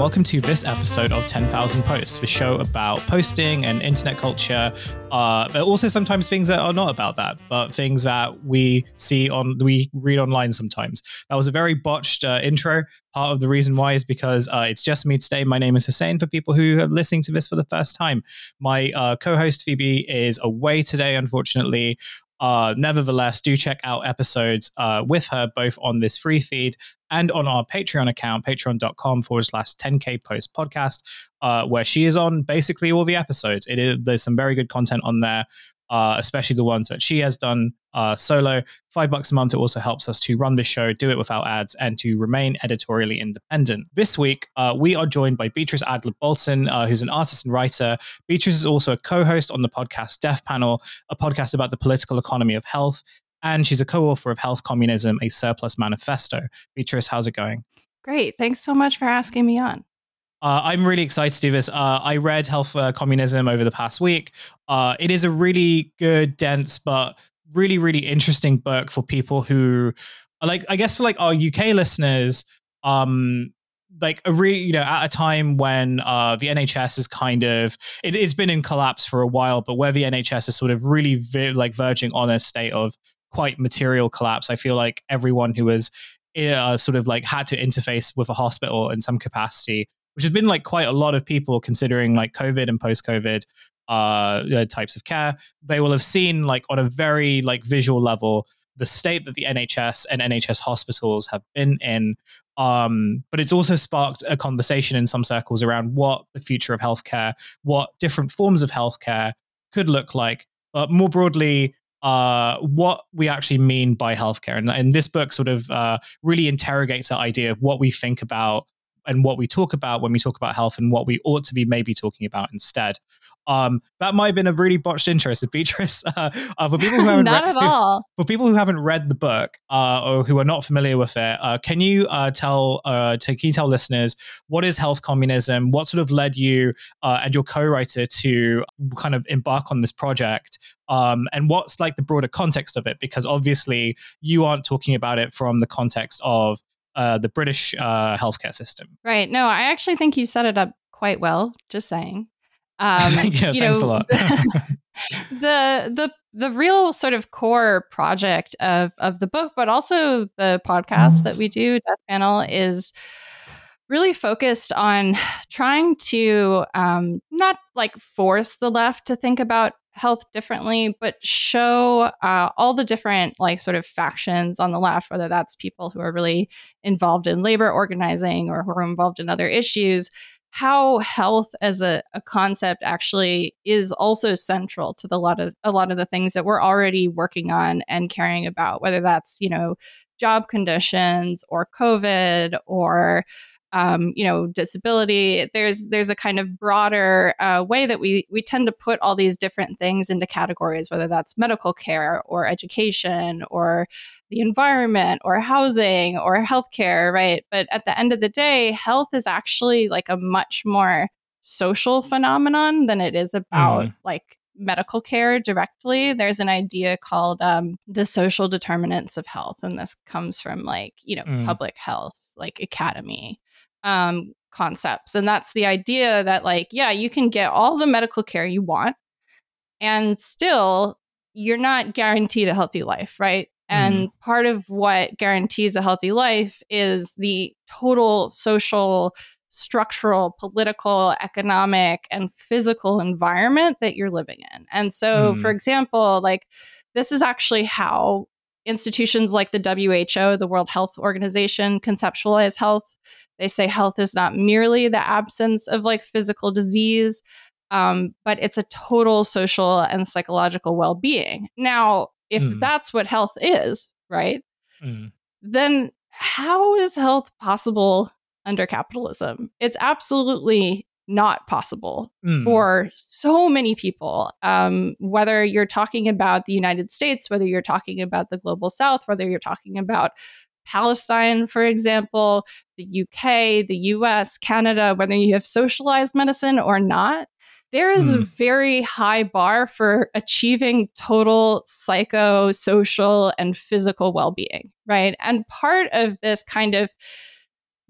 welcome to this episode of 10,000 Posts, the show about posting and internet culture, uh, but also sometimes things that are not about that, but things that we see on, we read online sometimes. That was a very botched uh, intro. Part of the reason why is because uh, it's just me today. My name is Hussein for people who are listening to this for the first time. My uh, co host Phoebe is away today, unfortunately. Uh, nevertheless, do check out episodes uh, with her both on this free feed and on our Patreon account, patreon.com forward slash 10k post podcast, uh, where she is on basically all the episodes. It is there's some very good content on there. Uh, especially the ones that she has done uh, solo. Five bucks a month. It also helps us to run the show, do it without ads, and to remain editorially independent. This week, uh, we are joined by Beatrice Adler Bolton, uh, who's an artist and writer. Beatrice is also a co host on the podcast Death Panel, a podcast about the political economy of health. And she's a co author of Health Communism, a Surplus Manifesto. Beatrice, how's it going? Great. Thanks so much for asking me on. Uh, I'm really excited to do this. Uh, I read Health uh, Communism over the past week. Uh, it is a really good, dense, but really, really interesting book for people who, like, I guess for like our UK listeners, um, like a really, you know, at a time when uh, the NHS is kind of, it, has been in collapse for a while, but where the NHS is sort of really like verging on a state of quite material collapse. I feel like everyone who has uh, sort of like had to interface with a hospital in some capacity which has been like quite a lot of people considering like COVID and post COVID uh, types of care. They will have seen like on a very like visual level the state that the NHS and NHS hospitals have been in. Um, but it's also sparked a conversation in some circles around what the future of healthcare, what different forms of healthcare could look like. But more broadly, uh, what we actually mean by healthcare. And, and this book sort of uh, really interrogates that idea of what we think about and what we talk about when we talk about health and what we ought to be maybe talking about instead. Um, that might have been a really botched intro, so Beatrice. Uh, uh, for people who haven't not read, at all. for people who haven't read the book uh, or who are not familiar with it, uh, can you uh, tell uh, to, can you tell listeners what is health communism? What sort of led you and your co-writer to kind of embark on this project? Um, and what's like the broader context of it? Because obviously you aren't talking about it from the context of uh, the British uh, healthcare system. Right. No, I actually think you set it up quite well. Just saying. Um, yeah, you thanks know, a lot. the the the real sort of core project of of the book, but also the podcast that we do, Death Panel, is really focused on trying to um, not like force the left to think about health differently, but show uh, all the different like sort of factions on the left, whether that's people who are really involved in labor organizing or who are involved in other issues, how health as a, a concept actually is also central to the lot of a lot of the things that we're already working on and caring about, whether that's you know job conditions or COVID or um, you know disability there's there's a kind of broader uh, way that we we tend to put all these different things into categories whether that's medical care or education or the environment or housing or healthcare right but at the end of the day health is actually like a much more social phenomenon than it is about mm. like medical care directly there's an idea called um, the social determinants of health and this comes from like you know mm. public health like academy um, concepts. And that's the idea that, like, yeah, you can get all the medical care you want, and still you're not guaranteed a healthy life, right? And mm. part of what guarantees a healthy life is the total social, structural, political, economic, and physical environment that you're living in. And so, mm. for example, like, this is actually how institutions like the WHO, the World Health Organization, conceptualize health. They say health is not merely the absence of like physical disease, um, but it's a total social and psychological well being. Now, if mm. that's what health is, right, mm. then how is health possible under capitalism? It's absolutely not possible mm. for so many people. Um, whether you're talking about the United States, whether you're talking about the global south, whether you're talking about Palestine, for example, the UK, the US, Canada, whether you have socialized medicine or not, there is mm. a very high bar for achieving total psycho, social, and physical well being, right? And part of this kind of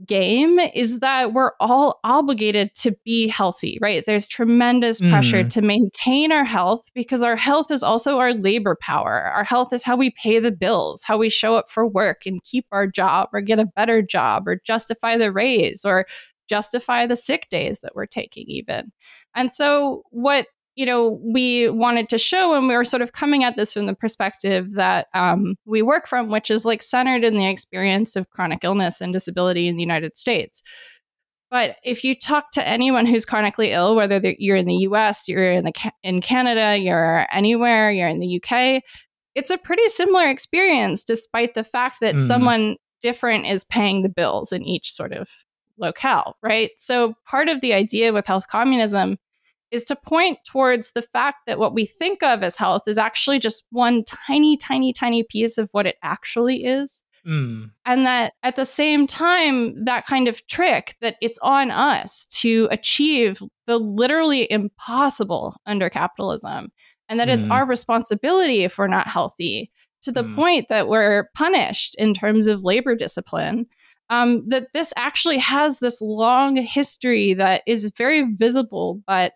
game is that we're all obligated to be healthy, right? There's tremendous pressure Mm. to maintain our health because our health is also our labor power. Our health is how we pay the bills, how we show up for work and keep our job or get a better job or justify the raise or justify the sick days that we're taking, even. And so, what you know we wanted to show and we were sort of coming at this from the perspective that um, we work from which is like centered in the experience of chronic illness and disability in the united states but if you talk to anyone who's chronically ill whether you're in the us you're in the in canada you're anywhere you're in the uk it's a pretty similar experience despite the fact that Mm. someone different is paying the bills in each sort of locale right so part of the idea with health communism is to point towards the fact that what we think of as health is actually just one tiny, tiny, tiny piece of what it actually is. Mm. And that at the same time, that kind of trick that it's on us to achieve the literally impossible under capitalism, and that it's Mm. our responsibility if we're not healthy to the Mm. point that we're punished in terms of labor discipline. Um, that this actually has this long history that is very visible, but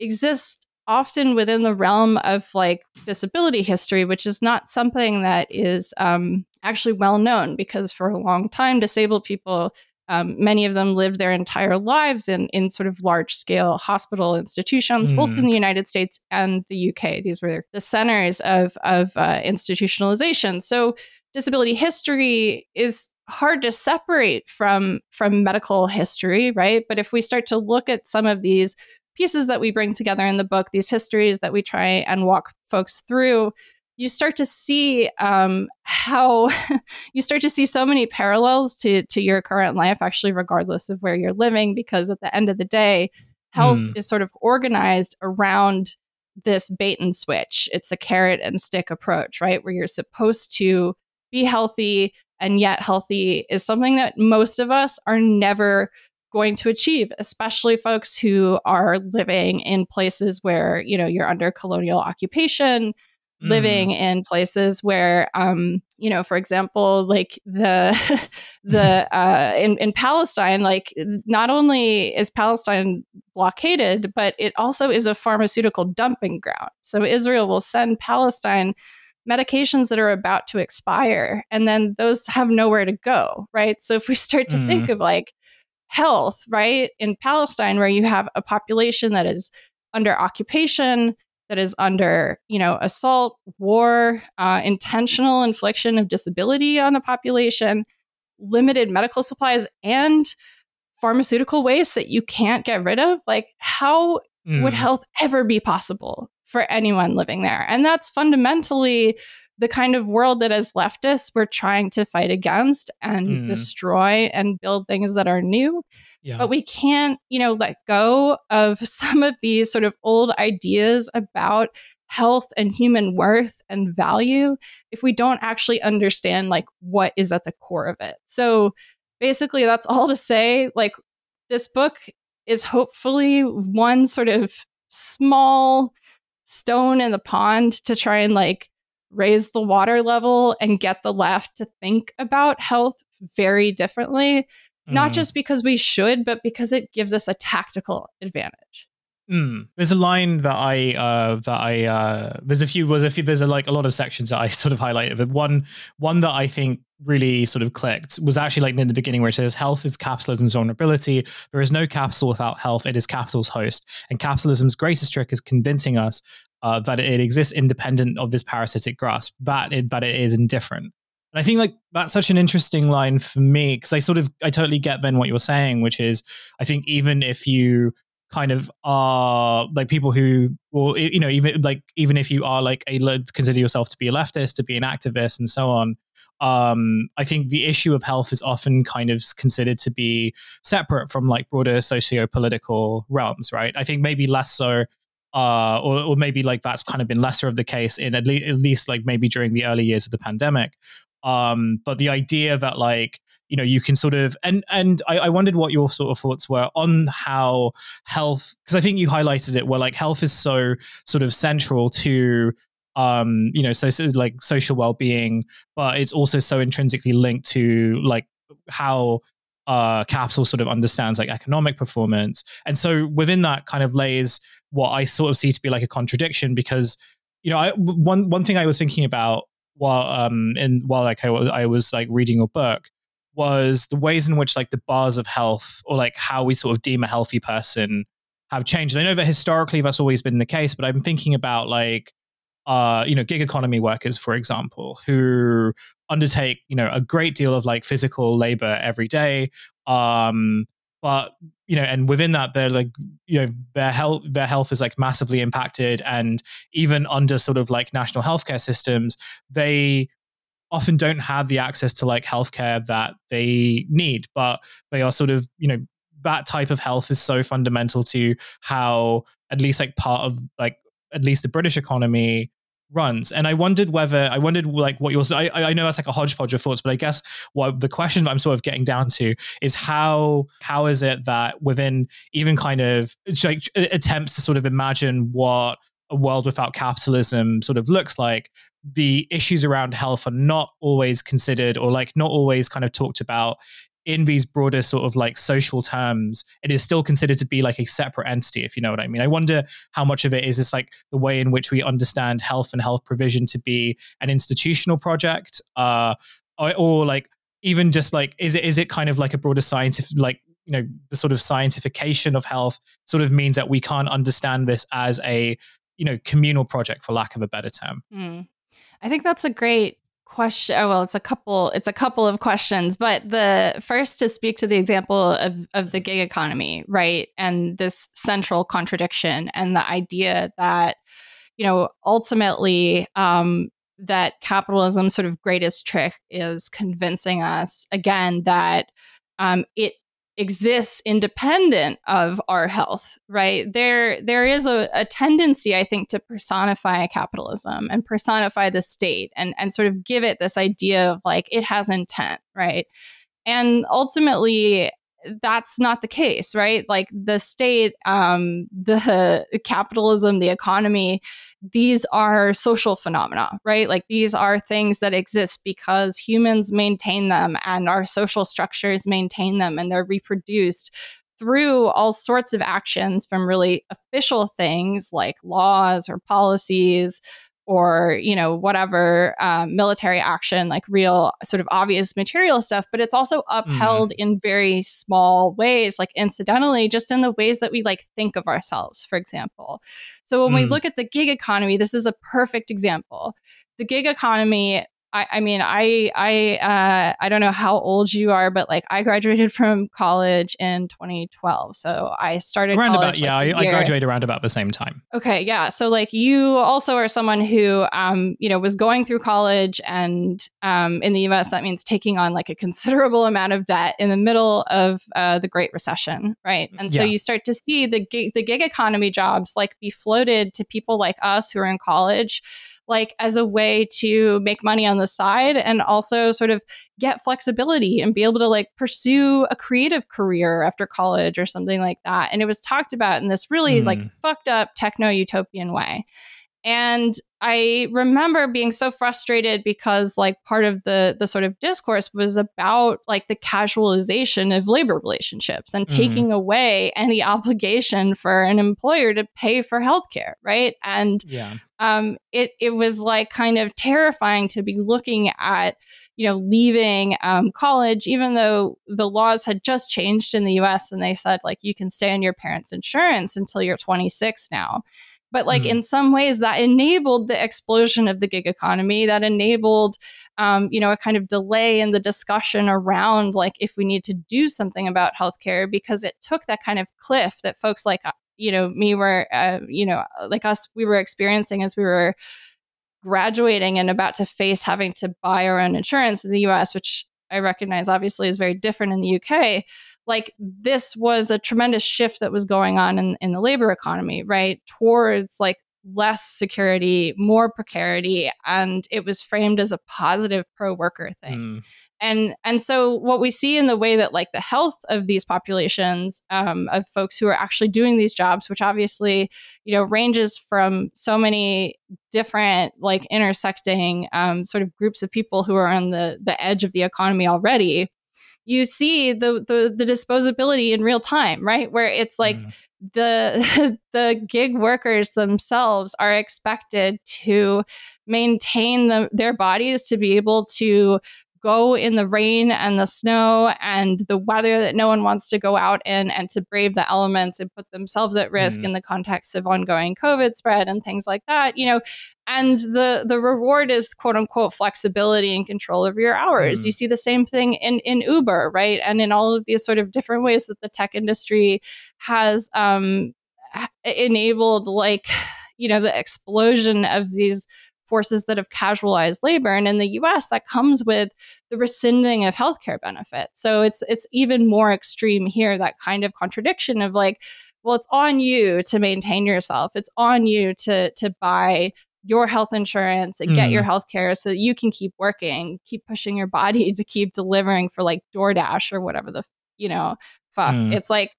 exists often within the realm of like disability history, which is not something that is um, actually well known because for a long time, disabled people, um, many of them lived their entire lives in, in sort of large scale hospital institutions, both in Mm. the United States and the UK. These were the centers of, of uh, institutionalization. So disability history is hard to separate from from medical history right but if we start to look at some of these pieces that we bring together in the book, these histories that we try and walk folks through, you start to see um, how you start to see so many parallels to to your current life, actually, regardless of where you're living, because at the end of the day, health Mm. is sort of organized around this bait and switch. It's a carrot and stick approach, right? Where you're supposed to be healthy, and yet healthy is something that most of us are never going to achieve especially folks who are living in places where you know you're under colonial occupation Mm. living in places where um you know for example like the the uh in in Palestine like not only is Palestine blockaded but it also is a pharmaceutical dumping ground so Israel will send Palestine medications that are about to expire and then those have nowhere to go right so if we start to Mm. think of like health, right? In Palestine, where you have a population that is under occupation, that is under, you know, assault, war, uh, intentional infliction of disability on the population, limited medical supplies, and pharmaceutical waste that you can't get rid of. Like, how would Mm. health ever be possible for anyone living there? And that's fundamentally the kind of world that as leftists we're trying to fight against and Mm. destroy and build things that are new Yeah. but we can't you know let go of some of these sort of old ideas about health and human worth and value if we don't actually understand like what is at the core of it so basically that's all to say like this book is hopefully one sort of small stone in the pond to try and like raise the water level and get the left to think about health very differently not Mm. just because we should but because it gives us a tactical advantage Mm. There's a line that I uh, that I uh, there's a few there's a few there's a, like a lot of sections that I sort of highlighted, but one one that I think really sort of clicked was actually like in the beginning where it says health is capitalism's vulnerability. There is no capital without health. It is capital's host, and capitalism's greatest trick is convincing us uh, that it exists independent of this parasitic grasp, that it that it is indifferent. And I think like that's such an interesting line for me because I sort of I totally get then what you're saying, which is I think even if you kind of are like people who or you know even like even if you are like a consider yourself to be a leftist to be an activist and so on um i think the issue of health is often kind of considered to be separate from like broader socio-political realms right? I think maybe less so uh or, or maybe like that's kind of been lesser of the case in at, le- at least like maybe during the early years of the pandemic. Um but the idea that like you know you can sort of and and I, I wondered what your sort of thoughts were on how health because i think you highlighted it where like health is so sort of central to um you know so, so like social well-being but it's also so intrinsically linked to like how uh, capital sort of understands like economic performance. And so within that kind of lays what I sort of see to be like a contradiction because, you know, I, one one thing I was thinking about while um in while like I, I was like reading your book was the ways in which like the bars of health or like how we sort of deem a healthy person have changed. And I know that historically that's always been the case, but I'm thinking about like uh, you know, gig economy workers, for example, who undertake, you know, a great deal of like physical labor every day. Um, but you know, and within that, they're like, you know, their health, their health is like massively impacted, and even under sort of like national healthcare systems, they often don't have the access to like healthcare that they need, but they are sort of, you know, that type of health is so fundamental to how at least like part of like at least the British economy runs. And I wondered whether I wondered like what yours. I I know that's like a hodgepodge of thoughts, but I guess what the question that I'm sort of getting down to is how how is it that within even kind of like attempts to sort of imagine what a world without capitalism sort of looks like the issues around health are not always considered or like not always kind of talked about in these broader sort of like social terms, it is still considered to be like a separate entity, if you know what I mean. I wonder how much of it is this like the way in which we understand health and health provision to be an institutional project, uh, or, or like even just like is it is it kind of like a broader scientific like you know the sort of scientification of health sort of means that we can't understand this as a you know communal project for lack of a better term. Mm. I think that's a great question oh, well it's a couple it's a couple of questions but the first to speak to the example of, of the gig economy right and this central contradiction and the idea that you know ultimately um, that capitalism's sort of greatest trick is convincing us again that um, it exists independent of our health right? There there is a, a, tendency i think to personify capitalism and personify the state and and sort of give it this idea of like it has intent right? And ultimately that's not the case, right? Like the state, um, the capitalism, the economy, these are social phenomena, right? Like these are things that exist because humans maintain them and our social structures maintain them and they're reproduced through all sorts of actions from really official things like laws or policies or you know whatever um, military action like real sort of obvious material stuff but it's also upheld mm. in very small ways like incidentally just in the ways that we like think of ourselves for example so when mm. we look at the gig economy this is a perfect example the gig economy I, I mean, I I uh, I don't know how old you are, but like I graduated from college in 2012, so I started around about yeah. I, I, graduated around about the same time. Okay, yeah. So like you also are someone who um you know was going through college, and um in the U.S. that means taking on like a considerable amount of debt in the middle of uh, the Great Recession, right? And so yeah. you start to see the gig, the gig economy jobs like be floated to people like us who are in college like as a way to make money on the side and also sort of get flexibility and be able to like pursue a creative career after college or something like that. And it was talked about in this really mm. like fucked up techno utopian way. And I remember being so frustrated because like part of the the sort of discourse was about like the casualization of labor relationships and mm-hmm. taking away any obligation for an employer to pay for healthcare, right? And yeah. um it it was like kind of terrifying to be looking at you know, leaving um, college, even though the laws had just changed in the US and they said, like, you can stay on your parents' insurance until you're 26 now. But like mm in some ways, that enabled the explosion of the gig economy. That enabled, um, you know, a kind of delay in the discussion around like if we need to do something about healthcare because it took that kind of cliff that folks like uh, you know me were, uh, you know, like us, we were experiencing as we were graduating and about to face having to buy our own insurance in the US, which I recognize obviously is very different in the UK like this was a tremendous shift that was going on in, in the labor economy, right? Towards like less security, more precarity, and it was framed as a positive pro worker thing. Mm. And and so what we see in the way that like the health of these populations um, of folks who are actually doing these jobs, which obviously you know ranges from so many different like intersecting um, sort of groups of people who are on the the edge of the economy already, you see the the, the disposability in real time, right? Where it's like mm. the the gig workers themselves are expected to maintain the, their bodies to be able to go in the rain and the snow and the weather that no one wants to go out in and to brave the elements and put themselves at risk mm. in the context of ongoing covid spread and things like that you know and the the reward is quote unquote flexibility and control of your hours mm. you see the same thing in in uber right and in all of these sort of different ways that the tech industry has um enabled like you know the explosion of these forces that have casualized labor. And in the US, that comes with the rescinding of healthcare benefits. So it's it's even more extreme here, that kind of contradiction of like, well, it's on you to maintain yourself. It's on you to to buy your health insurance and get mm. your health care so that you can keep working, keep pushing your body to keep delivering for like DoorDash or whatever the, you know, fuck. Mm. It's like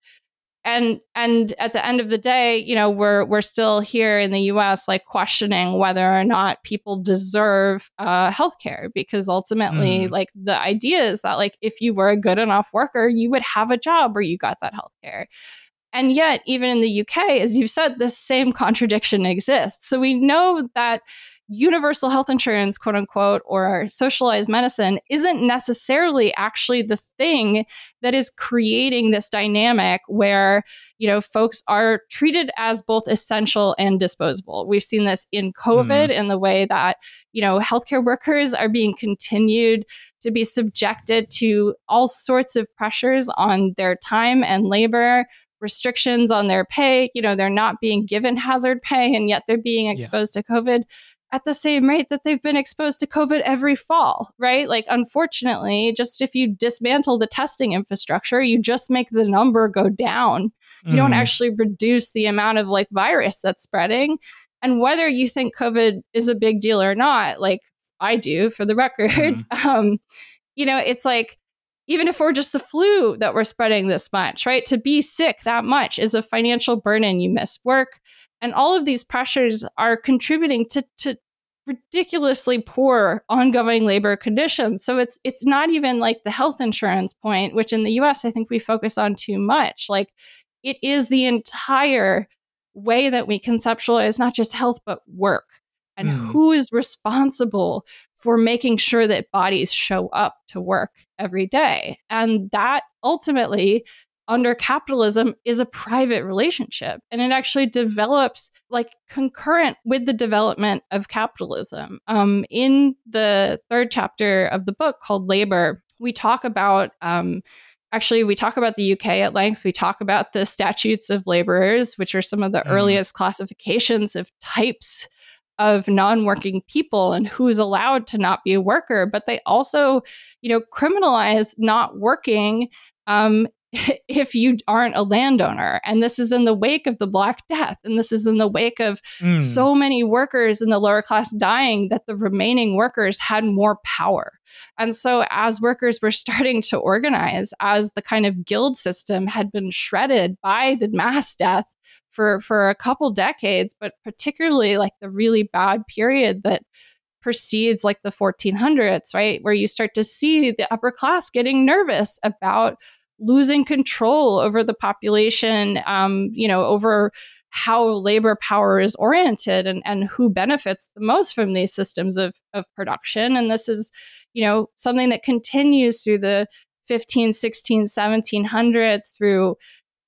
and and at the end of the day you know we're we're still here in the US like questioning whether or not people deserve uh healthcare because ultimately mm. like the idea is that like if you were a good enough worker you would have a job where you got that healthcare and yet even in the UK as you said this same contradiction exists so we know that universal health insurance, quote unquote, or socialized medicine isn't necessarily actually the thing that is creating this dynamic where, you know, folks are treated as both essential and disposable. We've seen this in COVID mm. in the way that, you know, healthcare workers are being continued to be subjected to all sorts of pressures on their time and labor restrictions on their pay. You know, they're not being given hazard pay and yet they're being exposed yeah. to COVID at the same rate that they've been exposed to COVID every fall, right? Like, unfortunately, just if you dismantle the testing infrastructure, you just make the number go down. You mm. don't actually reduce the amount of like virus that's spreading. And whether you think COVID is a big deal or not, like I do for the record, mm. um, you know, it's like, even if we're just the flu that we're spreading this much, right? To be sick that much is a financial burden. You miss work, and all of these pressures are contributing to, to ridiculously poor ongoing labor conditions. So it's it's not even like the health insurance point, which in the US I think we focus on too much. Like it is the entire way that we conceptualize not just health but work and mm. who is responsible for making sure that bodies show up to work every day. And that ultimately under capitalism is a private relationship and it actually develops like concurrent with the development of capitalism um, in the third chapter of the book called labor we talk about um, actually we talk about the uk at length we talk about the statutes of laborers which are some of the mm. earliest classifications of types of non-working people and who's allowed to not be a worker but they also you know criminalize not working um, if you aren't a landowner. And this is in the wake of the Black Death. And this is in the wake of mm. so many workers in the lower class dying that the remaining workers had more power. And so, as workers were starting to organize, as the kind of guild system had been shredded by the mass death for, for a couple decades, but particularly like the really bad period that precedes like the 1400s, right? Where you start to see the upper class getting nervous about losing control over the population, um, you know, over how labor power is oriented and, and who benefits the most from these systems of, of production. And this is, you know, something that continues through the 15, 16, 1700s through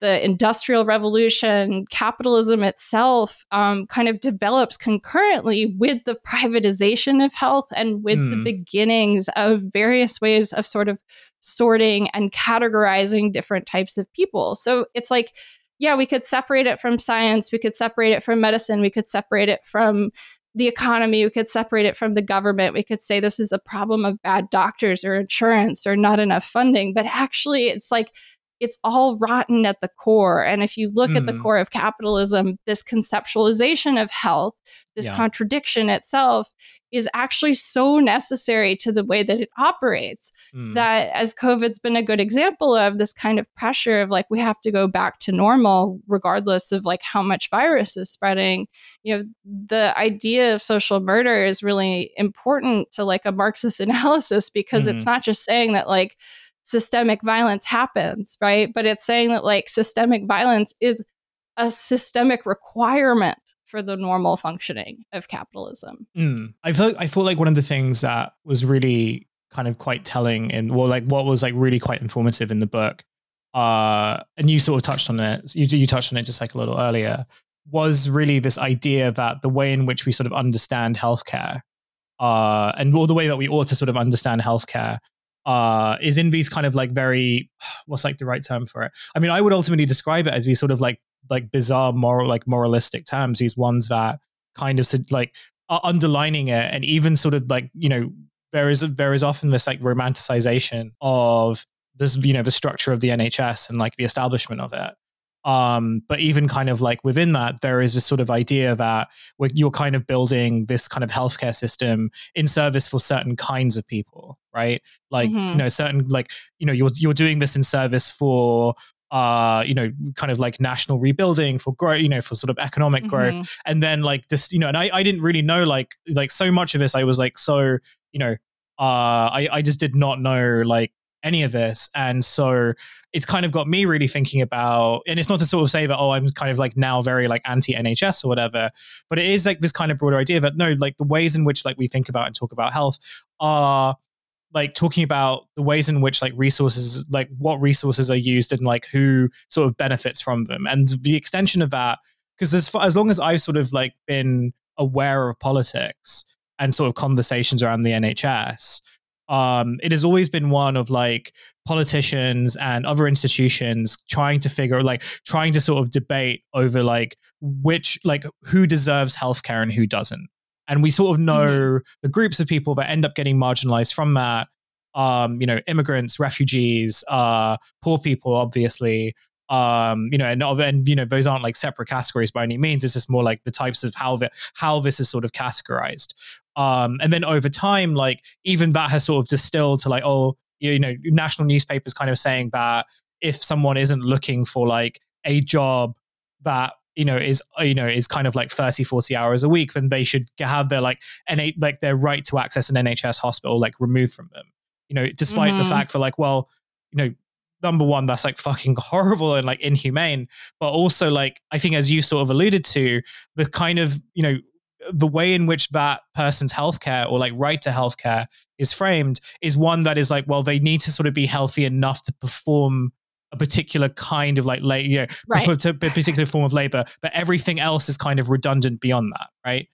the industrial revolution, capitalism itself um, kind of develops concurrently with the privatization of health and with mm. the hmm. beginnings of various ways of sort of sorting and categorizing different types of people. So it's like, yeah, we could separate it from science, we could separate it from medicine, we could separate it from the economy, we could separate it from the government. We could say this is a problem of bad doctors or insurance or not enough funding. But actually, it's like it's all rotten at the core. And if you look mm. at the mm. core of capitalism, this conceptualization of health, this yeah. contradiction itself is actually so necessary to the way that it operates mm. that as covid's been a good example of this kind of pressure of like we have to go back to normal regardless of like how much virus is spreading you know the idea of social murder is really important to like a marxist analysis because mm-hmm. it's not just saying that like systemic violence happens, right? But it's saying that like systemic violence is a systemic requirement for the normal functioning of capitalism. Mm. I feel I feel like one of the things that was really kind of quite telling and well like what was like really quite informative in the book uh and you sort of touched on it you you touched on it just like a little earlier was really this idea that the way in which we sort of understand healthcare uh and all the way that we ought to sort of understand healthcare uh is in these kind of like very what's like the right term for it i mean i would ultimately describe it as these sort of like like bizarre moral like moralistic terms these ones that kind of like are underlining it and even sort of like you know there is there is often this like romanticization of this you know the structure of the NHS and like the establishment of it. Um, but even kind of like within that, there is this sort of idea that you're kind of building this kind of healthcare system in service for certain kinds of people, right? Like mm-hmm. you know certain like you know you're you're doing this in service for uh, you know, kind of like national rebuilding for growth, you know, for sort of economic growth. Mm-hmm. And then like this, you know, and I, I didn't really know like like so much of this. I was like so, you know, uh I, I just did not know like any of this. And so it's kind of got me really thinking about, and it's not to sort of say that, oh, I'm kind of like now very like anti NHS or whatever, but it is like this kind of broader idea that no, like the ways in which like we think about and talk about health are like talking about the ways in which like resources like what resources are used and like who sort of benefits from them and the extension of that because as far, as long as i've sort of like been aware of politics and sort of conversations around the nhs um, it has always been one of like politicians and other institutions trying to figure like trying to sort of debate over like which like who deserves healthcare and who doesn't. And we sort of know mm-hmm. the groups of people that end up getting marginalized from that. Um, you know immigrants refugees uh, poor people obviously. Um, you know and, and you know those aren't like separate categories by any means. It's just more like the types of how the, how this is sort of categorized um, and then over time like even that has sort of distilled to like oh you know national newspapers kind of saying that if someone isn't looking for like a job that you know is uh, you know is kind of like 30 40 hours a week then they should have their like NH, like their right to access an nhs hospital like removed from them you know despite mm-hmm. the fact for like well you know number one that's like fucking horrible and like inhumane but also like i think as you sort of alluded to the kind of you know the way in which that person's healthcare or like right to healthcare is framed is one that is like well they need to sort of be healthy enough to perform a particular kind of like labor, you know, right. a particular form of labor, but everything else is kind of redundant beyond that, right?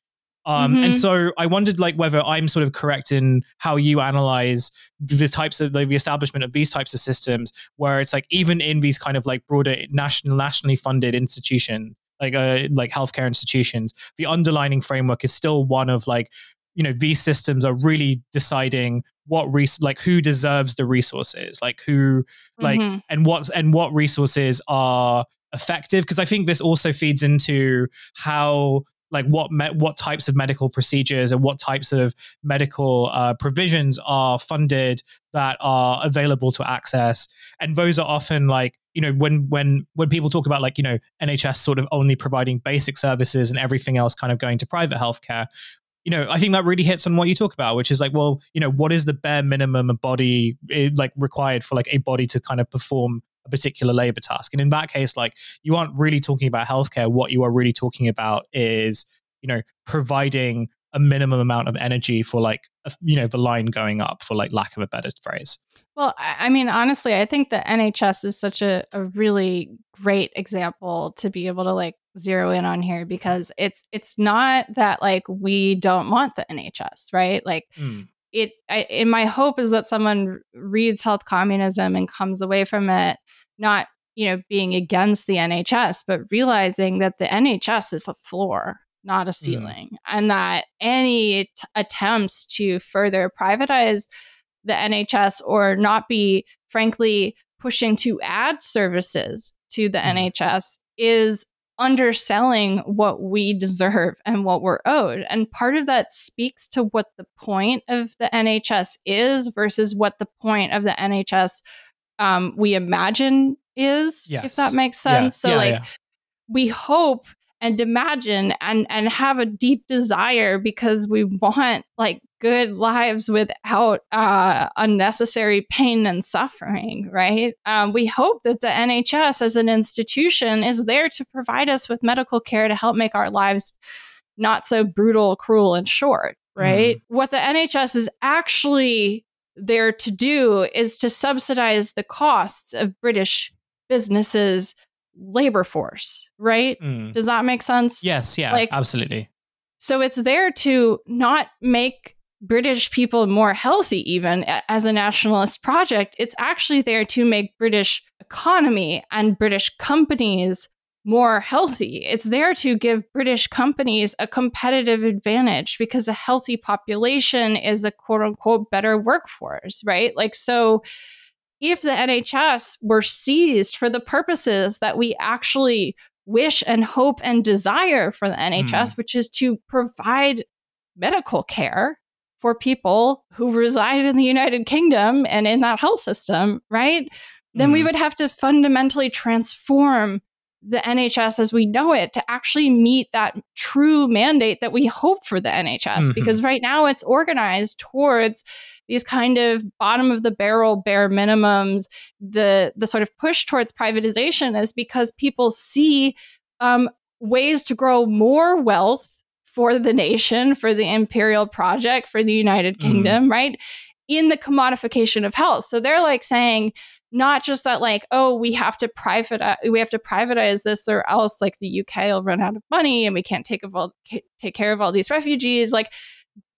Um, mm-hmm. And so I wondered, like, whether I'm sort of correct in how you analyze the types of like, the establishment of these types of systems, where it's like even in these kind of like broader national, nationally funded institution, like uh, like healthcare institutions, the underlining framework is still one of like you know these systems are really deciding what res- like who deserves the resources like who like mm-hmm. and what's and what resources are effective because i think this also feeds into how like what me- what types of medical procedures and what types of medical uh, provisions are funded that are available to access and those are often like you know when when when people talk about like you know nhs sort of only providing basic services and everything else kind of going to private healthcare you know, I think that really hits on what you talk about, which is like, well, you know, what is the bare minimum a body eh, like required for like a body to kind of perform a particular labor task? And in that case, like you aren't really talking about healthcare. What you are really talking about is, you know, providing a minimum amount of energy for like, you know, the line going up, for like lack of a better phrase. Well, I mean, honestly, I think the NHS is such a, a really great example to be able to like zero in on here because it's it's not that like we don't want the NHS, right? Like mm. it I in my hope is that someone reads health communism and comes away from it not, you know, being against the NHS, but realizing that the NHS is a floor, not a hmm. ceiling, mm. and that any t- attempts to further privatize the NHS or not be frankly pushing to add services to the mm. NHS is underselling what we deserve and what we're owed. And part of that speaks to what the point of the NHS is versus what the point of the NHS um, we imagine is, yes. if that makes sense. Yeah. So, yeah, like, yeah. we hope and imagine and and have a deep desire because we want like good lives without uh, unnecessary pain and suffering, right? Um, we hope that the NHS as an institution is there to provide us with medical care to help make our lives not so brutal, cruel, and short, right? Mm. What the NHS is actually there to do is to subsidize the costs of British businesses' labor force, right? Mm. Does that make sense? Yes, yeah, like, absolutely. So it's there to not make British people more healthy, even as a nationalist project. It's actually there to make British economy and British companies more healthy. It's there to give British companies a competitive advantage because a healthy population is a quote unquote better workforce, right? Like, so if the NHS were seized for the purposes that we actually wish and hope and desire for the NHS, mm. which is to provide medical care for people who reside in the United Kingdom and in that health system, right? Then we mm. would have to fundamentally transform the NHS as we know it to actually meet that true mandate that we hope for the NHS. Mm-hmm. Because right now it's organized towards these kind of bottom of the barrel bare minimums. The the sort of push towards privatization is because people see um, ways to grow more wealth for the nation, for the imperial project, for the United mm-hmm. Kingdom, mm. right? In the commodification of health. So they're like saying, not just that like oh we have to privatize we have to privatize this or else like the UK will run out of money and we can't take of all take care of all these refugees like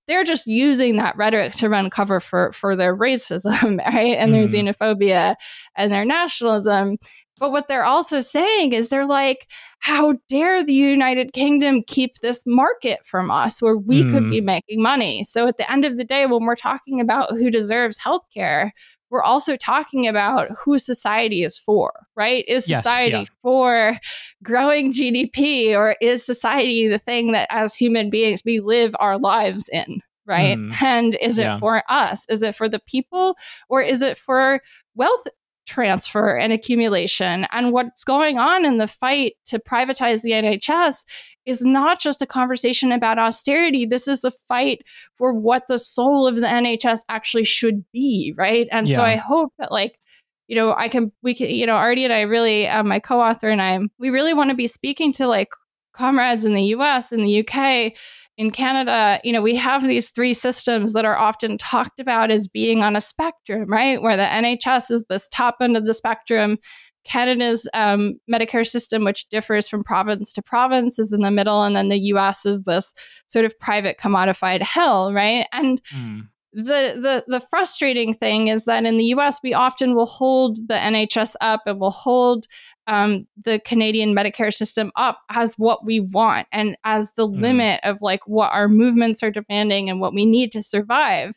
they're just using that rhetoric to run cover for for their racism right and mm. their xenophobia and their nationalism but what they're also saying is they're like, how dare the United Kingdom keep this market from us where we mm. could be hmm. making money? So at the end of the day, when we're talking about who deserves healthcare, we're also talking about who society is for, right? Is society yes, yeah. for growing GDP or is society the thing that as human beings we live our lives in? Right. Mm. And is it for us? Is it for the people or is it for wealth transfer and accumulation. And what's going on in the fight to privatize the NHS is not just a conversation about austerity. This is a fight for what the soul of the NHS actually should be, right? And yeah. so I hope that, like, you know, I can, we can, you know, Artie and I really, uh, my co author and I, we really want to be speaking to like comrades in the US and the UK in Canada, you know, we have these three systems that are often talked about as being on a spectrum, right? Where the NHS is this top end of the spectrum. Canada's um, Medicare system, which differs from province to province, is in the middle, and then the U.S. is this sort of private commodified hell, right? And mm. the the the frustrating thing is that in the U.S. we often will hold the NHS up and will hold um, the Canadian Medicare system up as what we want and as the mm. limit of like what our movements are demanding and what we need to survive. Mm.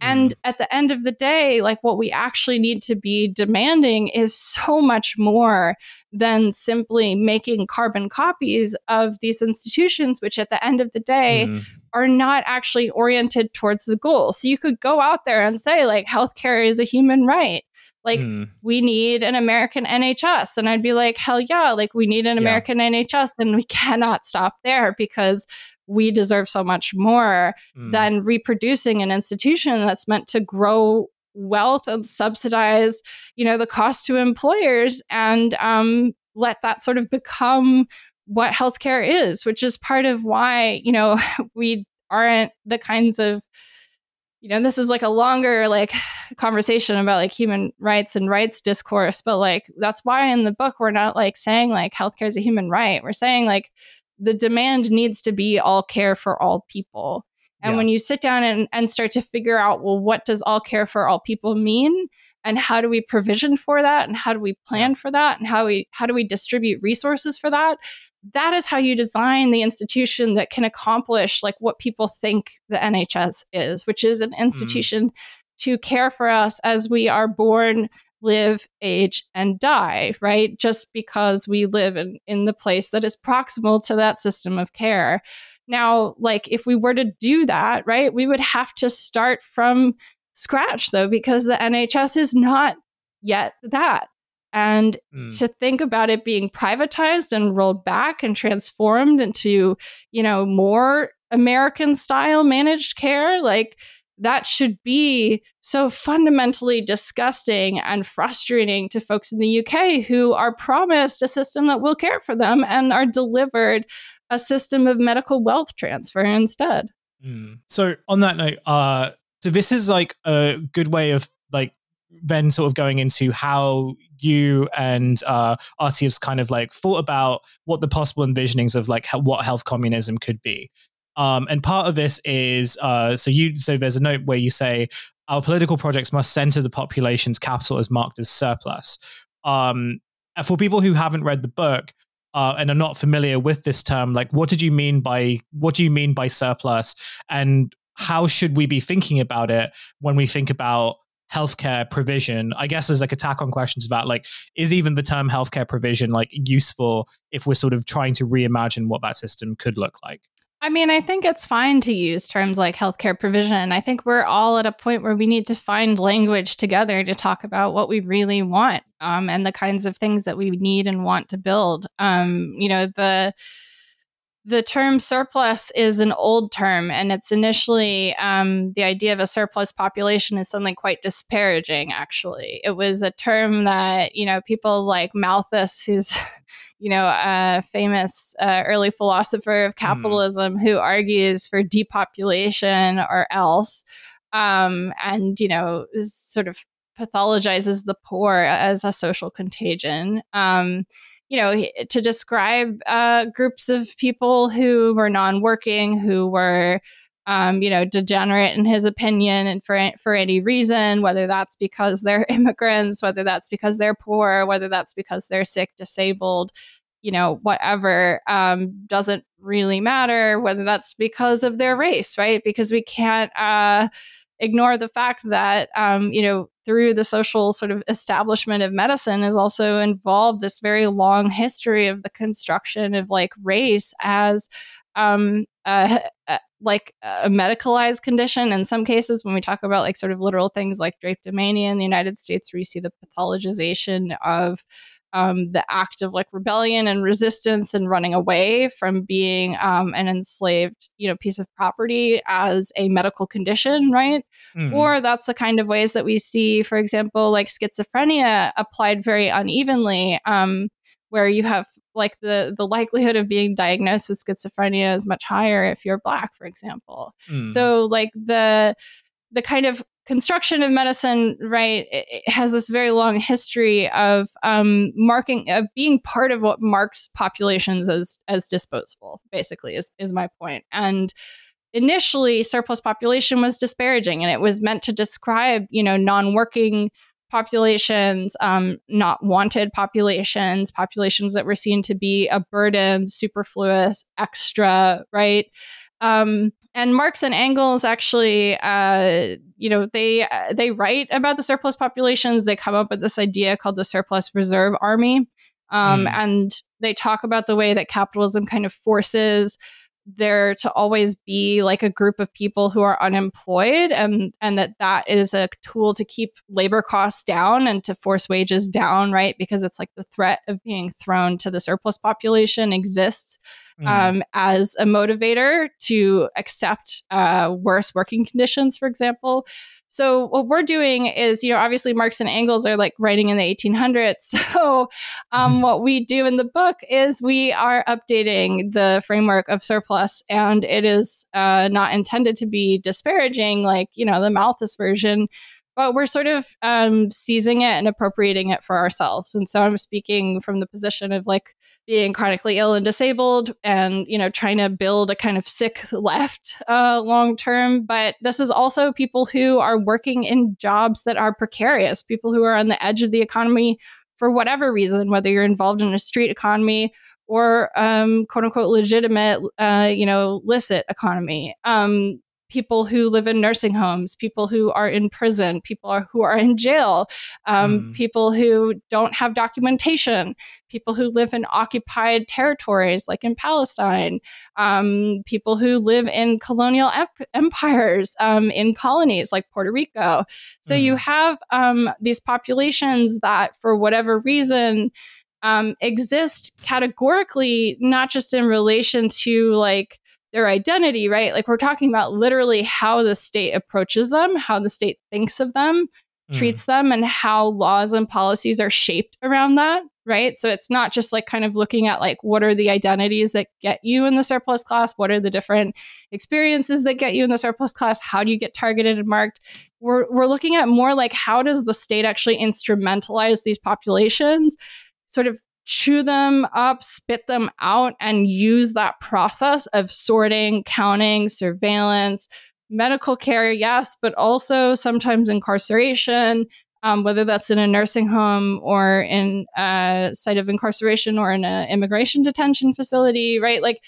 And at the end of the day, like what we actually need to be demanding is so much more than simply making carbon copies of these institutions, which at the end of the day mm. are not actually oriented towards the goal. So you could go out there and say, like, healthcare is a human right. Like, mm. we need an American NHS. And I'd be like, hell yeah, like, we need an yeah. American NHS. And we cannot stop there because we deserve so much more mm. than reproducing an institution that's meant to grow wealth and subsidize, you know, the cost to employers and um, let that sort of become what healthcare is, which is part of why, you know, we aren't the kinds of you know this is like a longer like conversation about like human rights and rights discourse but like that's why in the book we're not like saying like healthcare is a human right. We're saying like the demand needs to be all care for all people. And yeah. when you sit down and, and start to figure out well what does all care for all people mean and how do we provision for that and how do we plan for that and how we how do we distribute resources for that that is how you design the institution that can accomplish like what people think the NHS is, which is an mm. institution mm. to care for us as we are born, live, age, and die, right? Just because we live in, in the place that is proximal to that system of care. Now, like if we were to do that, right, we would have to start from scratch though, because the NHS is not yet that and mm. to think about it being privatized and rolled back and transformed into you know more American style managed care. Like that should be so fundamentally disgusting and frustrating to folks in the UK who are promised a system that will care for them and are delivered a system of medical wealth transfer instead. Mm. So on that note, uh, so this is like a good way of like then sort of going into how you and uh, have kind of like thought about what the possible envisionings of like what health communism could be. Um, and part of this is uh, so you so there's a note where you say our political projects must center the population's capital as marked as surplus. Um, for people who haven't read the book uh, and are not familiar with this term, like what did you mean by what do you mean by surplus, and how should we be thinking about it when we think about healthcare provision i guess there's like attack on questions about like is even the term healthcare provision like useful if we're sort of trying to reimagine what that system could look like I mean, I think it's fine to use terms like healthcare provision. I think we're all at a point where we need to find language together to talk about what we really want um, and the kinds of things that we need and want to build. Um, you know, the the term surplus is an old term, and it's initially um, the idea of a surplus population is something quite disparaging. Actually, it was a term that you know people like Malthus, who's you know a famous uh, early philosopher of hmm. capitalism, mm. who argues for depopulation or else, um, and you know sort of pathologizes the poor as a social contagion. Um, you know, to describe uh, groups of people who were non-working, who were, um, you know, degenerate in his opinion, and for for any reason, whether that's because they're immigrants, whether that's because they're poor, whether that's because they're sick, disabled, you know, whatever, um, doesn't really matter. Whether that's because of their race, right? Because we can't. Uh, ignore the fact that um, you know through the social sort of establishment of medicine is also involved this very long history of the construction of like race as um, uh, like a medicalized condition. In some cases when we talk about like sort of literal things like drapetomania in the united states where you see the pathologization of um, the act of like rebellion and resistance and running away from being um, an enslaved, you know, piece of property as a medical condition, right? Mm-hmm. Or that's the kind of ways that we see, for example, like schizophrenia applied very unevenly, um, where you have like the the likelihood of being diagnosed with schizophrenia is much higher if you're black, for example. Mm. So like the the kind of construction of medicine, right, has this very long history of um, marking of being part of what marks populations as as disposable. Basically, is is my point. And initially, surplus population was disparaging, and it was meant to describe, you know, non-working populations, um, not wanted populations, populations that were seen to be a burden, superfluous, extra, right? Um, and Marx and Engels actually, uh, you know, they uh, they write about the surplus populations. They come up with this idea called the surplus reserve army, um, mm. and they talk about the way that capitalism kind of forces there to always be like a group of people who are unemployed and and that that is a tool to keep labor costs down and to force wages down right because it's like the threat of being thrown to the surplus population exists mm. um, as a motivator to accept uh, worse working conditions, for example. So what we're doing is, you know, obviously Marx and Engels are like writing in the 1800s. So um, what we do in the book is we are updating the framework of surplus, and it is uh, not intended to be disparaging, like you know the Malthus version. But we're sort of um, seizing it and appropriating it for ourselves. And so I'm speaking from the position of like being chronically ill and disabled and you know trying to build a kind of sick left uh, long term. But this is also people who are working in jobs that are precarious people who are on the edge of the economy for whatever reason whether you're involved in a street economy or um, quote unquote legitimate uh, you know licit economy. Um, people who live in nursing homes, people who are in prison, people are, who are in jail, um, mm. people who don't have documentation, people who live in occupied territories like in Palestine, um, people who live in colonial empires um, in colonies like Puerto Rico. So mm. you have um, these populations that, for whatever reason, um, exist categorically, not just in relation to like their identity, right? Like we're talking about literally how the state approaches them, how the state thinks of them, mm. treats them, and how laws and policies are shaped around that, right? So it's not just like kind of looking at like what are the identities that get you in the surplus class? What are the different experiences that get you in the surplus class? How do you get targeted and marked? We're, we're looking at more like how does the state actually instrumentalize these populations, sort of chew them up, spit them out, and use that process of sorting, counting, surveillance, medical care, yes, but also sometimes incarceration, um, whether that's in a nursing home or in a site of incarceration or in an immigration detention facility, right? Like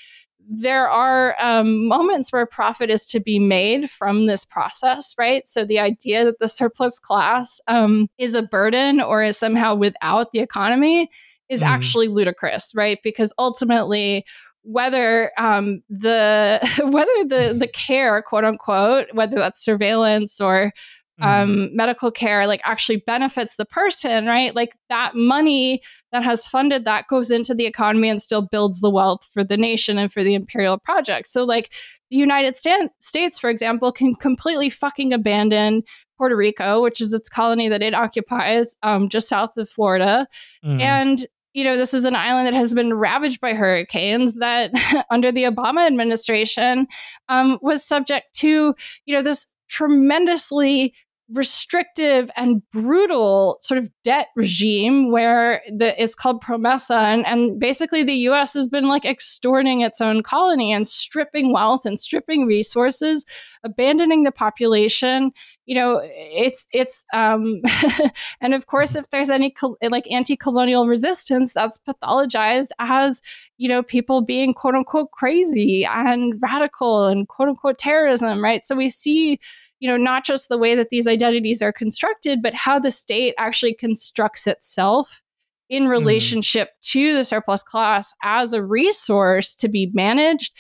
there are um, moments where profit is to be made from this process, right? So the idea that the surplus class um, is a burden or is somehow without the economy is mm. actually ludicrous, right? Because ultimately, whether um, the whether the the care, quote unquote, whether that's surveillance or um, mm. medical care, like actually benefits the person, right? Like that money that has funded that goes into the economy and still builds the wealth for the nation and for the imperial project. So, like the United States, for example, can completely fucking abandon Puerto Rico, which is its colony that it occupies um, just south of Florida, mm. and you know, this is an island that has been ravaged by hurricanes that under the Obama administration um, was subject to, you know, this tremendously restrictive and brutal sort of debt regime where the is called promesa and, and basically the US has been like extorting its own colony and stripping wealth and stripping resources abandoning the population. You know it's it's um and of course if there's any col- like anti-colonial resistance that's pathologized as you know people being quote unquote crazy and radical and quote unquote terrorism right? So we see you know, not just the way that these identities are constructed, but how the state actually constructs itself in mm-hmm. relationship mm. to the surplus class as a resource to be managed,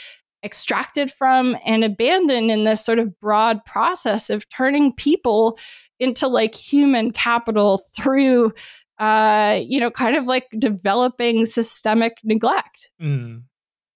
extracted from, and abandoned in this sort of broad process of turning people into like human capital through uh you know kind of like developing systemic neglect mm.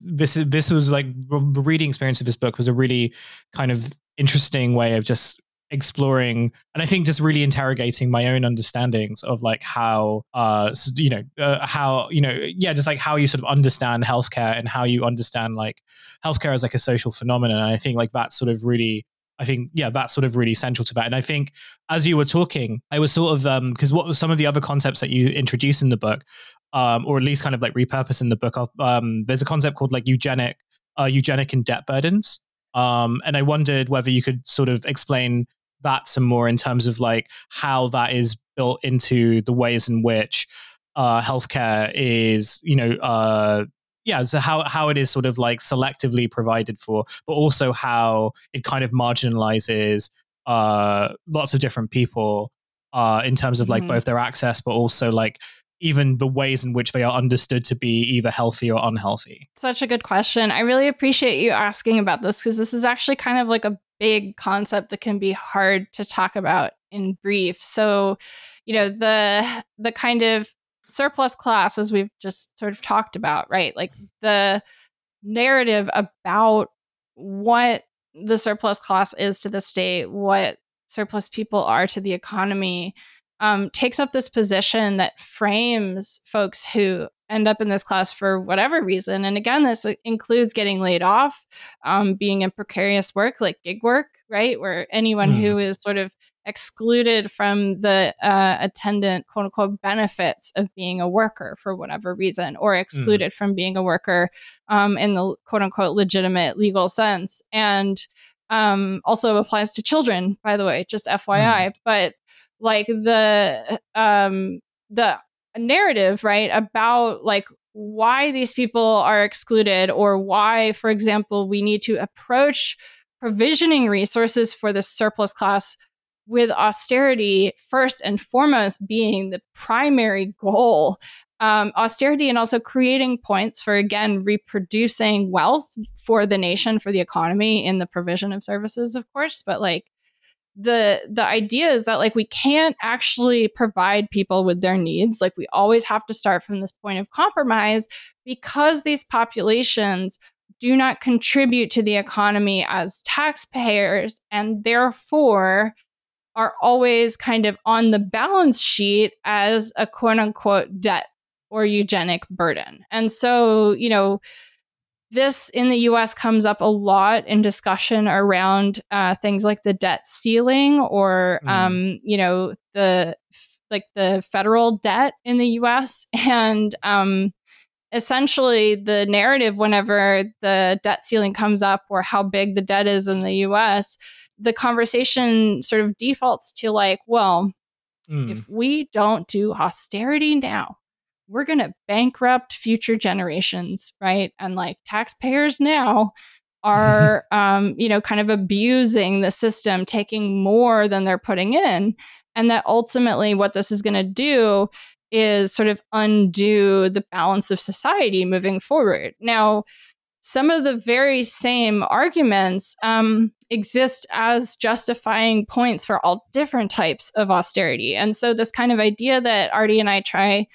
this is this was like the reading experience of this book was a really kind of interesting way of just exploring and i think just really interrogating my own understandings of like how uh you know uh, how you know yeah just like how you sort of understand healthcare and how you understand like healthcare as like a social phenomenon and i think like that's sort of really I think, yeah, that's sort of really central to that. And I think as you were talking, I was sort of, um, because what were some of the other concepts that you introduce in the book, um, or at least kind of like repurpose in the book, um, there's a concept called like eugenic, uh, eugenic and debt burdens. Um, and I wondered whether you could sort of explain that some more in terms of like how that is built into the ways in which uh, healthcare is, you know, uh, yeah, so how how it is sort of like selectively provided for, but also how it kind of marginalizes uh, lots of different people uh, in terms of like mm-hmm. both their access, but also like even the ways in which they are understood to be either healthy or unhealthy? Such a good question. I really appreciate you asking about this because this is actually kind of like a big concept that can be hard to talk about in brief. So, you know, the the kind of surplus class as we've just sort of talked about, right? Like the narrative about what the surplus class is to the state, what surplus people are to the economy, um, takes up this position that frames folks who end up in this class for whatever reason. And again, this includes getting laid off, um, being in precarious work like gig work, right? Where anyone mm. who is sort of excluded from the uh, attendant quote unquote benefits of being a worker for whatever reason, or mm. excluded mm. from being a worker um, in the quote unquote legitimate legal sense. And um, also applies to children, by the way, just FYI. Mm. But like the um the narrative right about like why these people are excluded or why for example we need to approach provisioning resources for the surplus class with austerity first and foremost being the primary goal. Um, austerity and also creating points for again reproducing wealth for the nation for the economy in the provision of services of course but like the the idea is that like we can't actually provide people with their needs like we always have to start from this point of compromise because these populations do not contribute to the economy as taxpayers and therefore are always kind of on the balance sheet as a quote unquote debt or eugenic burden. And so, you know, this in the US comes up a lot in discussion around uh, things like the debt ceiling or, mm. um, you know, the like the federal debt in the US. And um, essentially, the narrative, whenever the debt ceiling comes up or how big the debt is in the US, the conversation sort of defaults to like, well, mm. if we don't do austerity now, we're going to bankrupt future generations, right? And like taxpayers now are, um, you know, kind of abusing the system, taking more than they're putting in. And that ultimately, what this is going to do is sort of undo the balance of society moving forward. Now, some of the very same arguments um, exist as justifying points for all different types of austerity. And so, this kind of idea that Artie and I try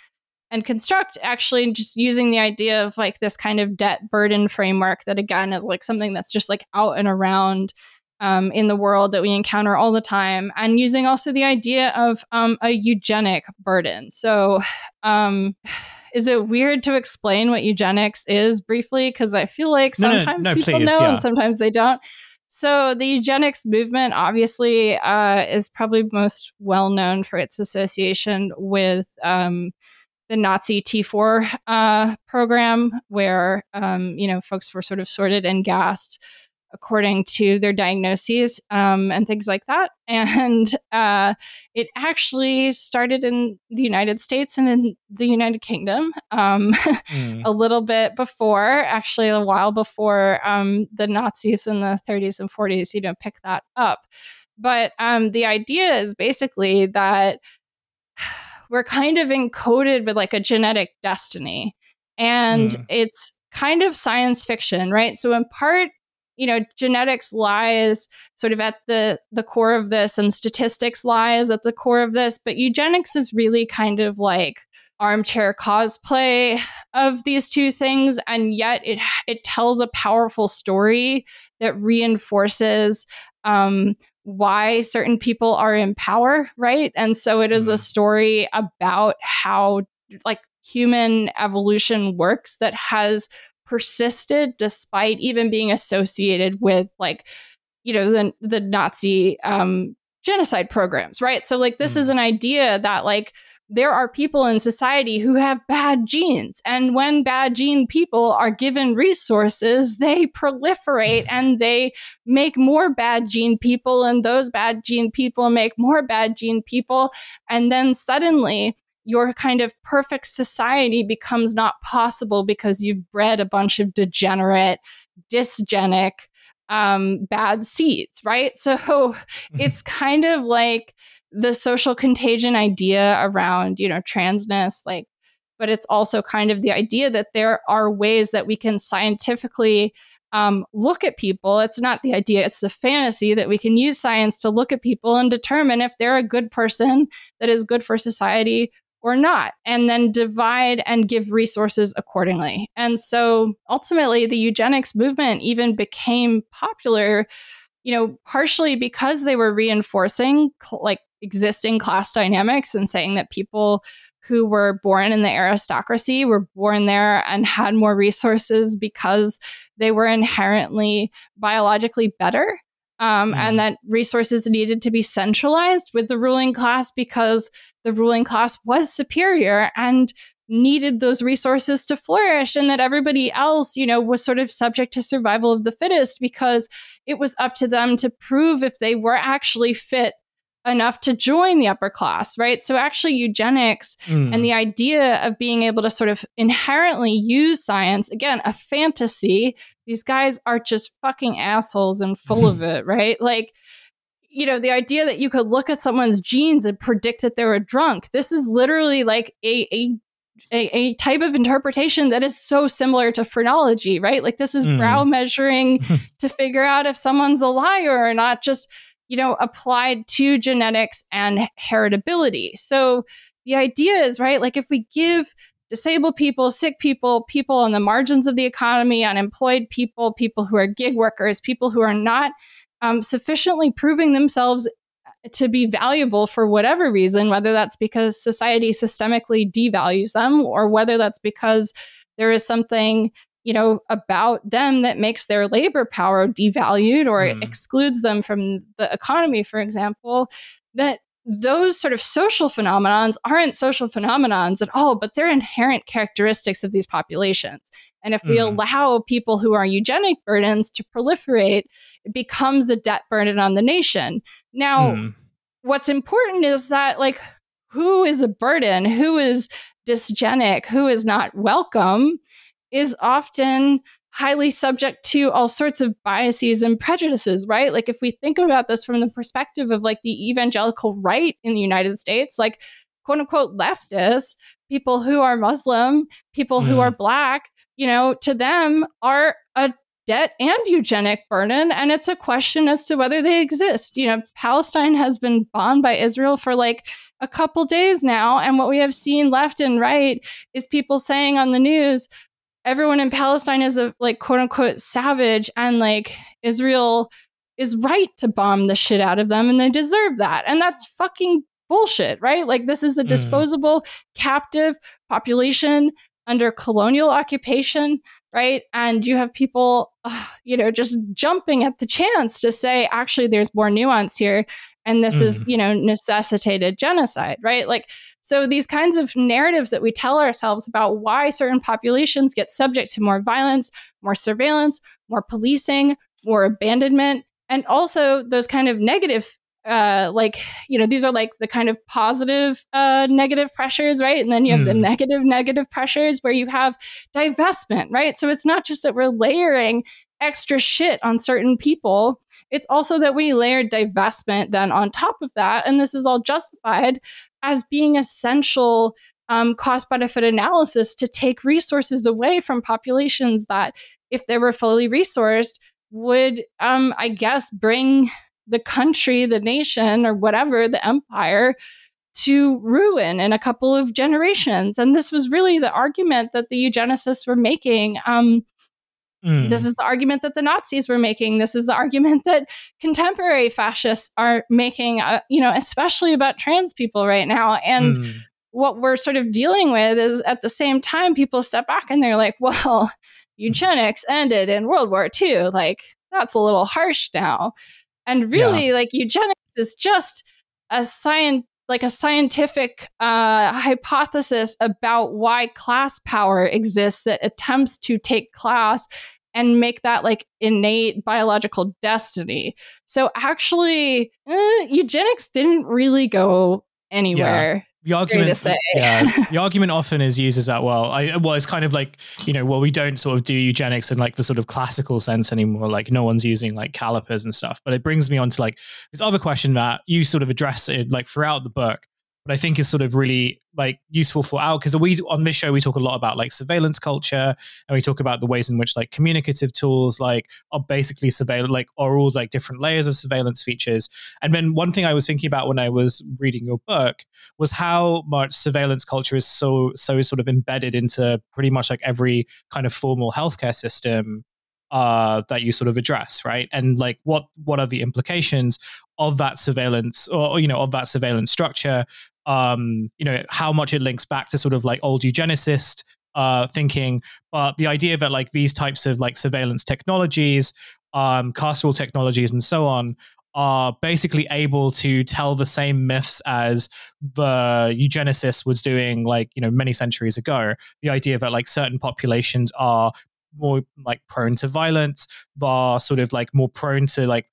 and construct actually just using the idea of like this kind of debt burden framework that again is like something that's just like out and around um, in the world that we encounter all the time and using also the idea of um, a eugenic burden. So um, is it weird to explain what eugenics is briefly? Because i feel like sometimes no, no, no, people please, know yeah. and sometimes they don't. So the eugenics movement obviously uh, is probably most well known for its association with um, the Nazi T4 uh, program, where um, you know folks were sort of sorted and gassed according to their diagnoses um, and things like that. And uh, it actually started in the United States and in the United Kingdom um, mm. a little bit before, actually a while before um, the Nazis in the 30s and 40s, you know, pick that up. But um, the idea is basically that we're kind of encoded with like a genetic destiny. And mm. it's kind of science fiction, right? So in part, you know, genetics lies sort of at the the core of this and statistics lies at the core of this, but eugenics is really kind of like armchair cosplay of these two things and yet it it tells a powerful story that reinforces um, why certain people are in power, right? And so it is a mm-hmm. story about how like human evolution works that has persisted despite even being associated with like you know the the Nazi um genocide programs, right? So like this mm. is an idea that like there are people in society who have bad genes. And when bad gene people are given resources, they proliferate and they make more bad gene people, and those bad gene people make more bad gene people. And then suddenly, your kind of perfect society becomes not possible because you've bred a bunch of degenerate, dysgenic, um, bad seeds, right? So it's kind of like the social contagion idea around, you know, transness, like, but it's also kind of the idea that there are ways that we can scientifically um, look at people. It's not the idea, it's the fantasy that we can use science to look at people and determine if they're a good person that is good for society or not, and then divide and give resources accordingly. And so ultimately, the eugenics movement even became popular you know, partially because they were reinforcing like existing class dynamics and saying that people who were born in the aristocracy were born there and had more resources because they were inherently biologically better. Um, mm. And that resources needed to be centralized with the ruling class because the ruling class was superior and needed those resources to flourish and that everybody else you know was sort of subject to survival of the fittest because it was up to them to prove if they were actually fit enough to join the upper class right so actually eugenics mm. and the idea of being able to sort of inherently use science again a fantasy these guys are just fucking assholes and full of it right like you know, the idea that you could look at someone's genes and predict that they were drunk. This is literally like a, a a, a, type of interpretation that is so similar to phrenology, right? Like this is mm. brow measuring to figure out if someone's a liar or not, just, you know, applied to genetics and heritability. So the idea is, right, like if we give disabled people, sick people, people on the margins of the economy, unemployed people, people who are gig workers, people who are not um, sufficiently proving themselves to be valuable for whatever reason, whether that's because society systemically devalues them or whether that's because there is something you know about them that makes their labor power devalued or mm. excludes them from the economy for example that those sort of social phenomenons aren't social phenomenons at all but they're inherent characteristics of these populations and if we mm. allow people who are eugenic burdens to proliferate it becomes a debt burden on the nation now mm. what's important is that like who is a burden who is dysgenic who is not welcome is often highly subject to all sorts of biases and prejudices, right? Like if we think about this from the perspective of like the evangelical right in the United States, like quote unquote leftists, people who are Muslim, people mm. who are black, you know, to them are a debt and eugenic burden. And it's a question as to whether they exist. You know, Palestine has been bombed by Israel for like a couple days now. And what we have seen left and right is people saying on the news, everyone in Palestine is a like quote unquote savage and like Israel is right to bomb the shit out of them and they deserve that. And that's fucking bullshit, right? Like this is a mm. disposable mm. captive population under colonial occupation, right? And you have people, uh, you know, just jumping at the chance to say, actually, there's more nuance here. And this mm. is, you know, necessitated genocide, right? Like so these kinds of narratives that we tell ourselves about why certain populations get subject to more violence, more surveillance, more policing, more abandonment, and also those kind of negative uh, like you know these are like the kind of positive uh, negative pressures right and then you have mm. the hmm. negative negative pressures where you have divestment right so it's not just that we're layering extra shit on certain people it's also that we layered divestment then on top of that and this is all justified as being essential um, cost benefit analysis to take resources away from populations that, if they were fully resourced, would, um, I guess, bring the country, the nation, or whatever, the empire to ruin in a couple of generations. And this was really the argument that the eugenicists were making. Um, Mm. This is the argument that the Nazis were making. This is the argument that contemporary fascists are making, uh, you know, especially about trans people right now. And mm. what we're sort of dealing with is at the same time, people step back and they're like, well, eugenics ended in World War II. Like, that's a little harsh now. And really, yeah. like, eugenics is just a science like a scientific uh, hypothesis about why class power exists that attempts to take class and make that like innate biological destiny. So actually, eh, eugenics didn't really go anywhere. Yeah. The argument, yeah, the argument often is used as that. Well, I well, it's kind of like you know, well, we don't sort of do eugenics in like the sort of classical sense anymore. Like no one's using like calipers and stuff. But it brings me on to like this other question that you sort of address it like throughout the book, but I think is sort of really like useful for our because we on this show we talk a lot about like surveillance culture and we talk about the ways in which like communicative tools like are basically surveillance like are all like different layers of surveillance features. And then one thing I was thinking about when I was reading your book was how much surveillance culture is so so sort of embedded into pretty much like every kind of formal healthcare system uh, that you sort of address, right? And like, what what are the implications of that surveillance, or you know, of that surveillance structure? Um, you know, how much it links back to sort of like old eugenicist uh, thinking, but the idea that like these types of like surveillance technologies, um, carceral technologies, and so on are basically able to tell the same myths as the eugenicist was doing like you know many centuries ago. The idea that like certain populations are more like prone to violence, are sort of like more prone to like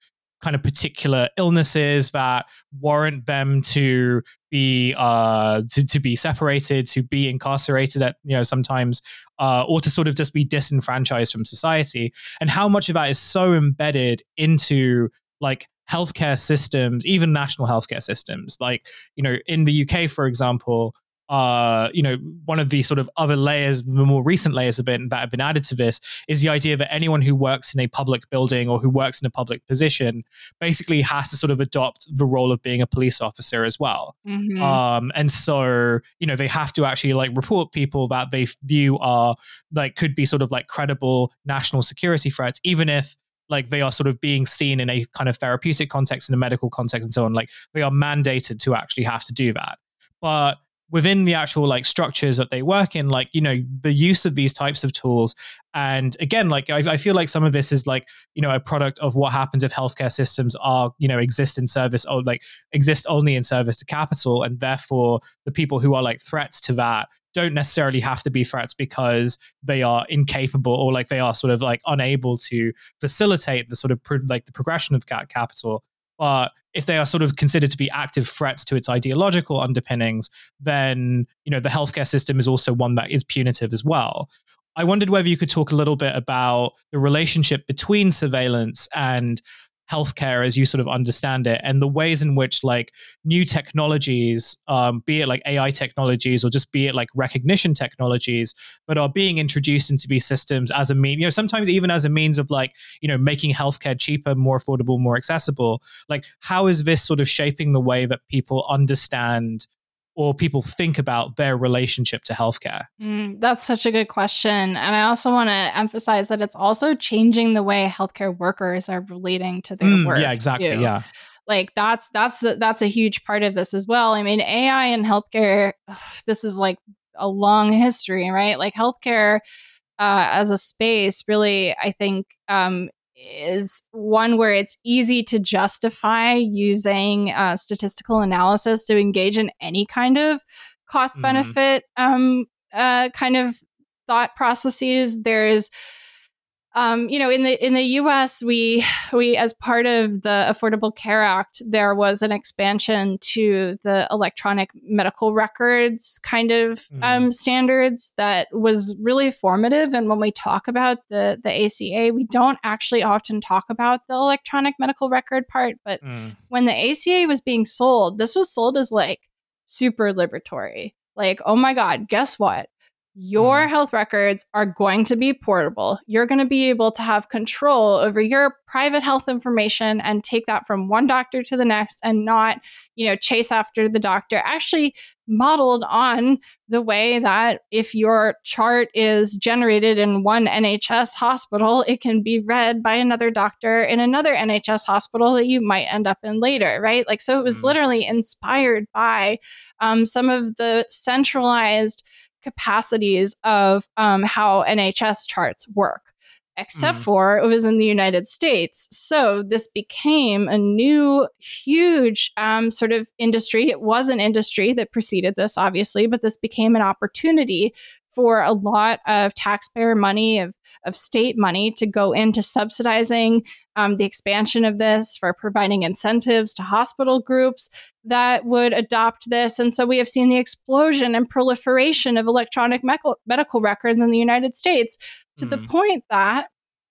kind of particular illnesses that warrant them to be uh to, to be separated to be incarcerated at you know sometimes uh or to sort of just be disenfranchised from society. And how much of that is so embedded into like healthcare systems even national healthcare systems? Like you know in the UK for example uh, you know, one of the sort of other layers, the more recent layers have been that have been added to this is the idea that anyone who works in a public building or who works in a public position basically has to sort of adopt the role of being a police officer as well. Mm-hmm. Um, and so, you know, they have to actually like report people that they view are like could be sort of like credible national security threats, even if like they are sort of being seen in a kind of therapeutic context in a medical context and so on like they are mandated to actually have to do that but within the actual like structures that they work in like you know the use of these types of tools. And again like I, I, feel like some of this is like you know a product of what happens if healthcare systems are you know exist in service or like exist only in service to capital. And therefore the people who are like threats to that don't necessarily have to be threats because they are incapable or like they are sort of like unable to facilitate the sort of pro- like the progression of capital. But if they are sort of considered to be active threats to its ideological underpinnings, then you know the healthcare system is also one that is punitive as well. I wondered whether you could talk a little bit about the relationship between surveillance and healthcare as you sort of understand it. And the ways in which like new technologies um, be it like ai technologies or just be it like recognition technologies but are being introduced into these systems as a mean you know sometimes even as a means of like you know making healthcare cheaper more affordable more accessible like how is this sort of shaping the way that people understand or people think about their relationship to healthcare? Mm, that's such a good question. And I also want to emphasize that it's also changing the way healthcare workers are relating to their mm, work. Yeah, exactly. Too. Yeah. Like that's that's that's a huge part of this as well. I mean, AI in healthcare, ugh, this is like a long history, right? Like healthcare uh, as a space, really, I think um, is one where it's easy to justify using uh, statistical analysis to engage in any kind of cost mm-hmm. benefit mm-hmm. um, uh, kind of thought processes. There's um, you know, in the in the U.S., we we as part of the Affordable Care Act, there was an expansion to the electronic medical records kind of mm. um, standards that was really formative. And when we talk about the the ACA, we don't actually often talk about the electronic medical record part. But mm. when the ACA was being sold, this was sold as like super liberatory. Like, oh my God, guess what? Your mm. health records are going to be portable. You're going to be able to have control over your private health information and take that from one doctor to the next and not, you know, chase after the doctor. Actually, modeled on the way that if your chart is generated in one NHS hospital, it can be read by another doctor in another NHS hospital that you might end up in later, right? Like, so it was mm. literally inspired by um, some of the centralized capacities of um, how NHS charts work, except mm. for it was in the United States. So this became a new, huge um, sort of industry. It was an industry that preceded this, obviously, but this became an opportunity for a lot of taxpayer money, of, of state money to go into subsidizing um, the expansion of this, for providing incentives to hospital groups that would adopt this. And so we have seen the explosion and proliferation of electronic me- medical records in the United States to mm. the hmm. point that,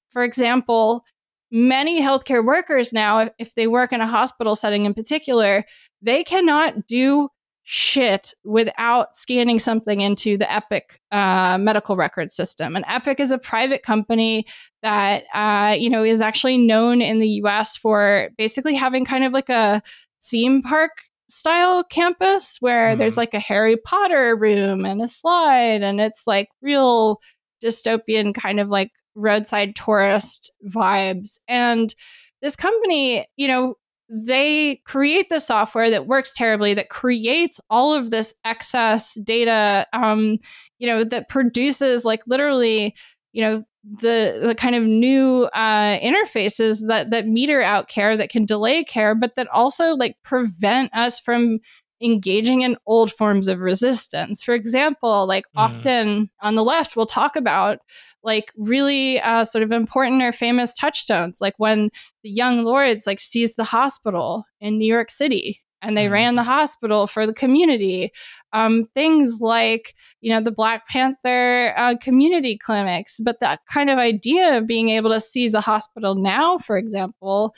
for example, many healthcare workers now, if, if they work in a hospital setting in particular, they cannot do shit without scanning something into the Epic uh, medical record system. And Epic is a private company that uh, you know is actually known in the U.S. for basically having kind of like a theme park style campus where mm. there's like a Harry Potter room and a slide, and it's like real dystopian kind of like roadside tourist vibes. And this company, you know, they create the software that works terribly that creates all of this excess data um, you know that produces like literally you know the the kind of new uh, interfaces that that meter out care that can delay care but that also like prevent us from engaging in old forms of resistance for example like mm. often on the left we'll talk about like really uh, sort of important or famous touchstones, like when the young lords like seized the hospital in New York City and they mm. ran the hospital for the community. Um, things like, you know, the Black Panther uh, community clinics, but that kind of idea of being able to seize a hospital now, for example,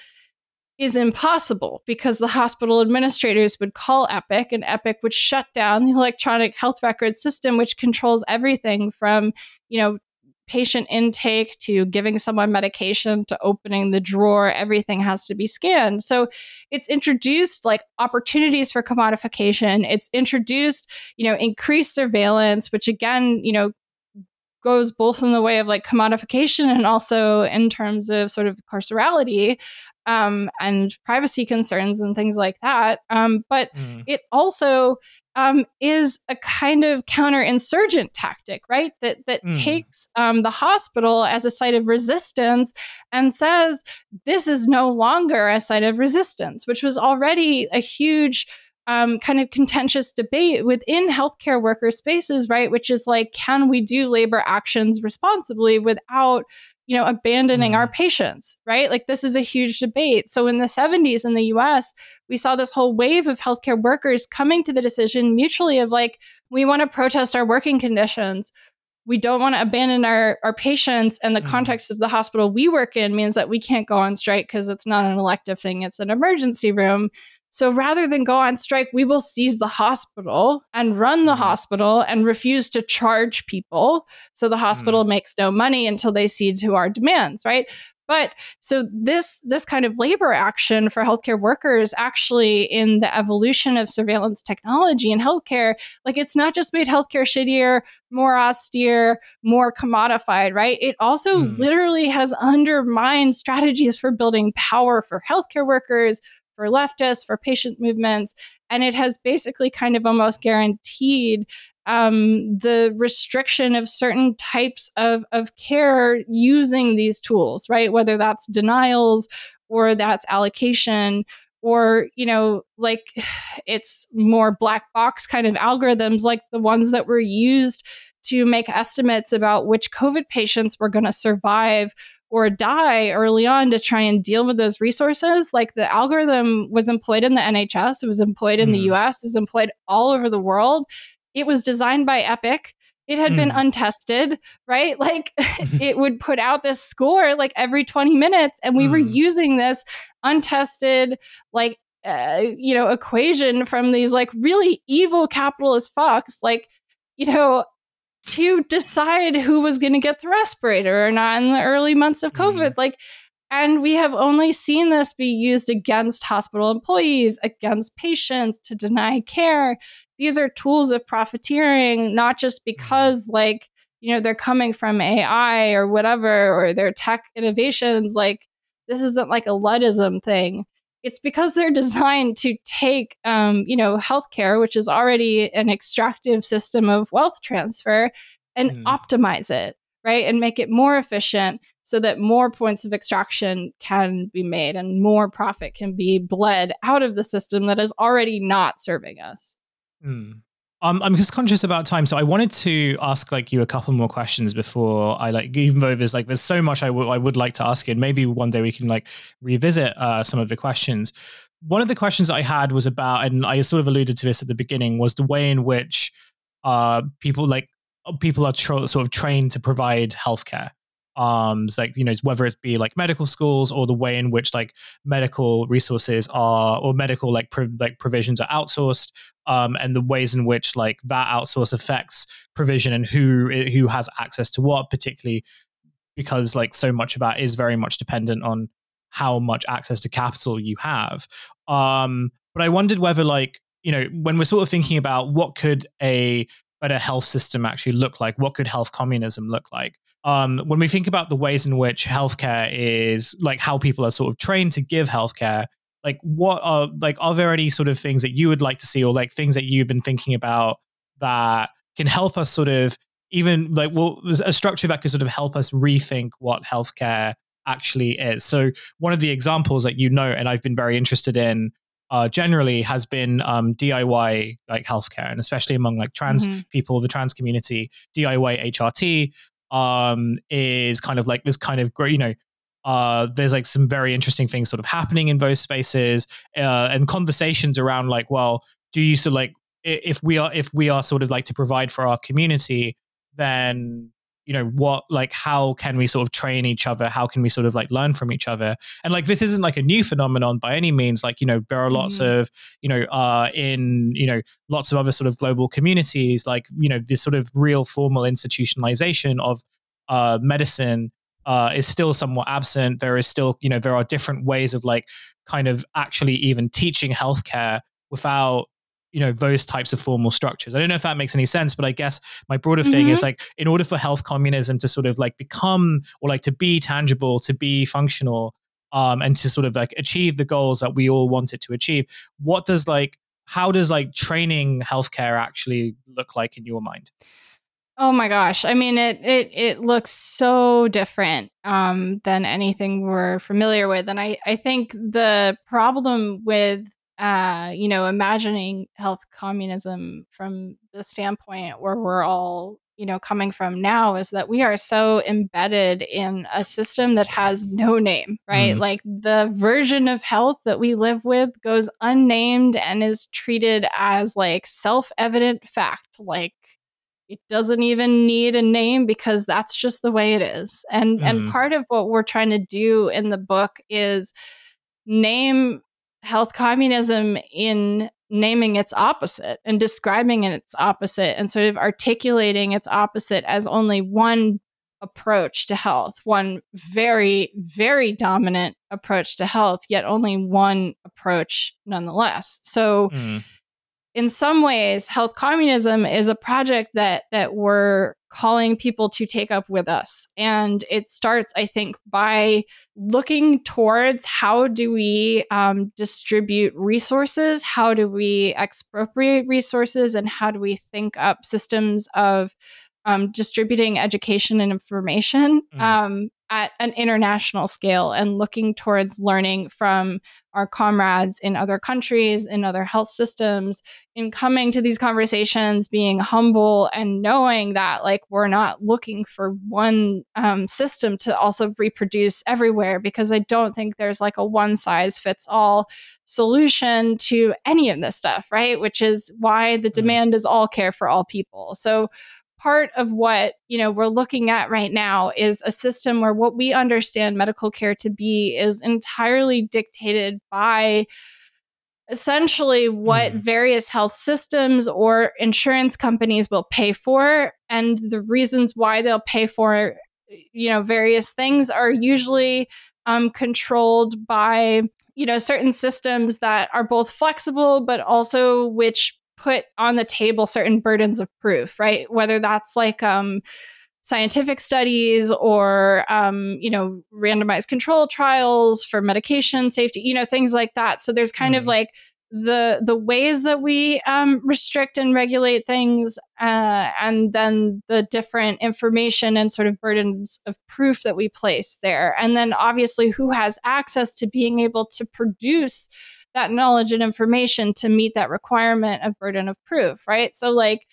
is impossible because the hospital administrators would call Epic and Epic would shut down the electronic health record system, which controls everything from, you know, patient intake to giving someone medication to opening the drawer. Everything has to be scanned. So it's introduced like opportunities for commodification. It's introduced you know increased surveillance which again you know goes both in the way of like commodification and also in terms of sort of carcerality um, and privacy concerns and things like that. Um, but mm. it also um, is a kind of counterinsurgent tactic, right? That that mm. takes um, the hospital as a site of resistance and says this is no longer a site of resistance, which was already a huge. Um, kind of contentious debate within healthcare worker spaces, right? Which is like, can we do labor actions responsibly without you know, abandoning mm. our patients, right? Like this is a huge debate. So in the 70s in the US, we saw this whole wave of healthcare workers coming to the decision mutually of like, we want to protest our working conditions. We don't want to abandon our, our patients. And the mm. context of the hospital we work in means that we can't go on strike because it's not an elective thing, it's an emergency room. So rather than go on strike, we will seize the hospital and run the mm-hmm. hospital and refuse to charge people. So the hospital mm. makes no money until they cede to our demands, right? But so this this kind of labor action for healthcare workers actually in the evolution of surveillance technology in healthcare, like it's not just made healthcare shittier, more austere, more commodified, right? It also mm. literally has undermined strategies for building power for healthcare workers, for leftists, for patient movements. And it has basically kind of almost guaranteed um, the restriction of certain types of, of care using these tools, right? Whether that's denials or that's allocation or you know like it's more black box kind of algorithms like the ones that were used to make estimates about which covid patients were going to survive or die early on to try and deal with those resources. Like the algorithm was employed in the NHS, it was employed in mm. the hmm. US, it was employed all over the world. It was designed by Epic. It had mm. been hmm. untested, right? Like it would put out this score like every 20 minutes, and we mm. were hmm. using this untested, like, uh, you know, equation from these like really evil capitalist fucks. Like, you know, to decide who was going to get the respirator or not in the early months of COVID. Mm. Like, and we have only seen this be used against hospital employees, against patients to deny care. These are tools of profiteering, not just mm-hmm. because, like, you know, they're coming from AI or whatever, or they're tech innovations. Like, this isn't like a Luddism thing it's because they're designed to take um, you know healthcare which is already an extractive system of wealth transfer and mm. optimize it right and make it more efficient so that more points of extraction can be made and more profit can be bled out of the system that is already not serving us mm. Um, I'm just conscious about time, so I wanted to ask like you a couple more questions before I like even though there's like there's so much I, w- I would like to ask you, and maybe one day we can like revisit uh, some of the questions. One of the questions I had was about, and I sort of alluded to this at the beginning, was the way in which uh, people like people are tra- sort of trained to provide healthcare um like you know whether it be like medical schools or the way in which like medical resources are or medical like pro- like provisions are outsourced um and the ways in which like that outsource affects provision and who who has access to what particularly because like so much of that is very much dependent on how much access to capital you have. Um but i wondered whether like you know when we're sort of thinking about what could a better health system actually look like what could health communism look like um, when we think about the ways in which healthcare is like how people are sort of trained to give healthcare like what are like are there any sort of things that you would like to see or like things that you've been thinking about that can help us sort of even like well a structure that could sort of help us rethink what healthcare actually is so one of the examples that you know and i've been very interested in uh, generally has been um, DIY like healthcare, and especially among like trans mm-hmm. people, the trans community, DIY HRT, um, is kind of like this kind of you know, uh, there's like some very interesting things sort of happening in those spaces uh, and conversations around like, well, do you so like if we are if we are sort of like to provide for our community, then you know what like how can we sort of train each other? How can we sort of like learn from each other? And like this isn't like a new phenomenon by any means. Like you know there are lots mm-hmm. of you know uh in you know lots of other sort of global communities like you know this sort of real formal institutionalization of uh medicine uh is still somewhat absent. There is still you know there are different ways of like kind of actually even teaching healthcare without you know those types of formal structures i don't know if that makes any sense but i guess my broader mm-hmm. thing is mm-hmm. like in order for health communism to sort of like become or like to be tangible to be functional um and to sort of like achieve the goals that we all want it to achieve what does like how does like training healthcare actually look like in your mind Oh my gosh. I mean it it it looks so different um than anything we're familiar with and I I think the problem with uh, you know, imagining health communism from the standpoint where we're all, you know, coming from now is that we are so embedded in a system that has no name, right? Mm. Like the version of health that we live with goes unnamed and is treated as like self evident fact. Like it doesn't even need a name because that's just the way it is. And mm. and part of what we're trying to do in the book is name health communism in naming its opposite and describing its opposite and sort of articulating its opposite as only one approach to health, one very, very dominant approach to health, yet only one approach nonetheless. So, mm in some ways, health communism is a project that that we're calling people to take up with us. And it starts, I think, by looking towards how do we um, distribute resources, how do we expropriate resources, and how do we think up systems of um, distributing education and information mm. um, at an international scale and looking towards learning from our comrades in other countries, in other health systems, in coming to these conversations, being humble and knowing that like we're not looking for one um, system to also reproduce everywhere, because I don't think there's like a one size fits all solution to any of this stuff, right? Which is why the demand is all care for all people. So part of what you know we're looking at right now is a system where what we understand medical care to be is entirely dictated by essentially what mm. various health systems or insurance companies will pay for and the reasons why they'll pay for you know various things are usually um, controlled by you know certain systems that are both flexible but also which put on the table certain burdens of proof, right? Whether that's like um, scientific studies or um, you know randomized control trials for medication safety, you know things like that. So there's kind mm. of mm-hmm. like the the ways that we um, restrict and regulate things, uh, and then the different information and sort of burdens of proof that we place there, and then obviously who has access to being able to produce that knowledge and information to meet that requirement of burden of proof, right? So like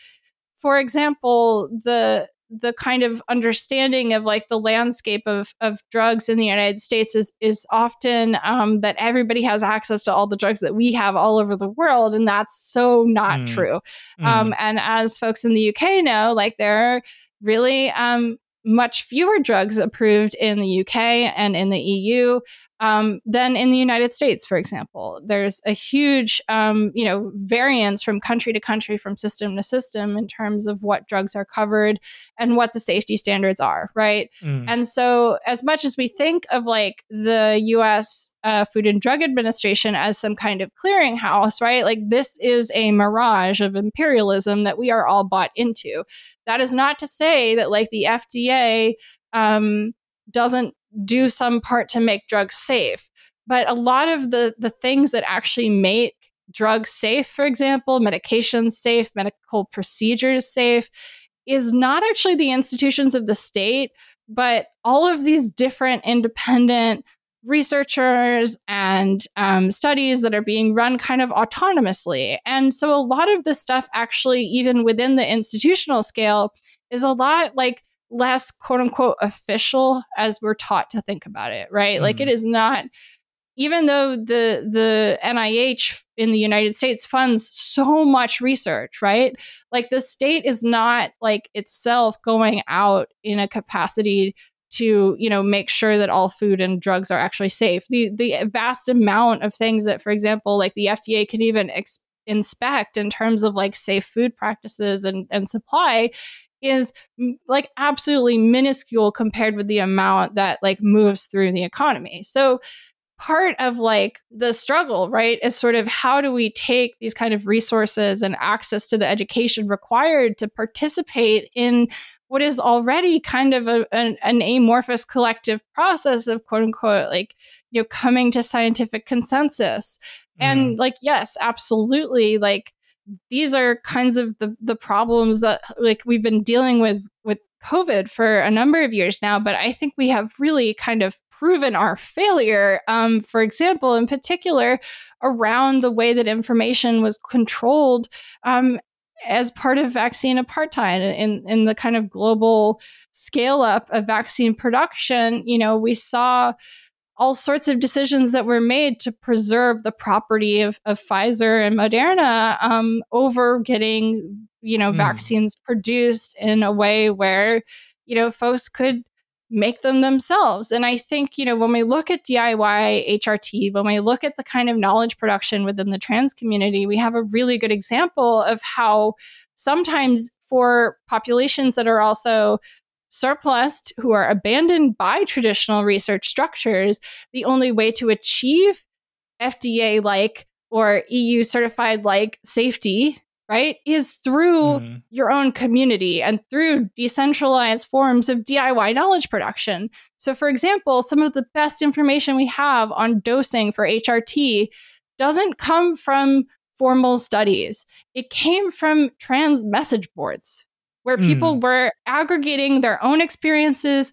for example, the the kind of understanding of like the landscape of, of drugs in the United States is is often um, that everybody has access to all the drugs that we have all over the world, and that's so not mm. true. Mm. Um, and as folks in the UK know, like there are really um, much fewer drugs approved in the UK and in the EU um, than in the United States, for example. There's a huge, um, you know, variance from country to country, from system to system, in terms of what drugs are covered and what the safety standards are, right? Mm. And so, as much as we think of like the U.S. Uh, Food and Drug Administration as some kind of clearinghouse, right? Like this is a mirage of imperialism that we are all bought into. That is not to say that like the FDA um, doesn't do some part to make drugs safe. But a lot of the the things that actually make drugs safe, for example, medications safe, medical procedures safe, is not actually the institutions of the state, but all of these different independent researchers and um, studies that are being run kind of autonomously. And so a lot of this stuff, actually, even within the institutional scale, is a lot like less quote unquote official as we're taught to think about it, right? Mm. Like it mm-hmm. not even though the the NIH in the United States funds so much research, right? Like the state is not like itself going out in a capacity to you know make sure that all food and drugs are actually safe the the vast amount of things that for example like the FDA can even ex- inspect in terms of like safe food practices and and supply is like absolutely minuscule compared with the amount that like moves through the economy. So part of like the struggle, right, is sort of how do we take these kind of resources and access to the education required to participate in what is already kind of a, an, an amorphous collective process of quote unquote like you know coming to scientific consensus. And mm-hmm. like yes absolutely like these are kinds of the the problems that like we've been dealing with with covid for a number of years now but i think we have really kind of proven our failure. Um, for example, in particular, around the way that information was controlled um, as part of vaccine apartheid in, in the kind of global scale up of vaccine production. You know, we saw all sorts of decisions that were made to preserve the property of, of Pfizer and Moderna um, over getting, you know, mm. vaccines produced in a way where, you know, folks could make them themselves. And I think, you know, when we look at DIY HRT, when we look at the kind of knowledge production within the trans community, we have a really good example of how sometimes for populations that are also surplus, who are abandoned by traditional research structures, the only way to achieve FDA like or EU certified like safety right, is through mm. your own community and through decentralized forms of DIY knowledge production. So, for example, some of the best information we have on dosing for HRT doesn't come from formal studies, it came from trans message boards where mm. people were aggregating their own experiences.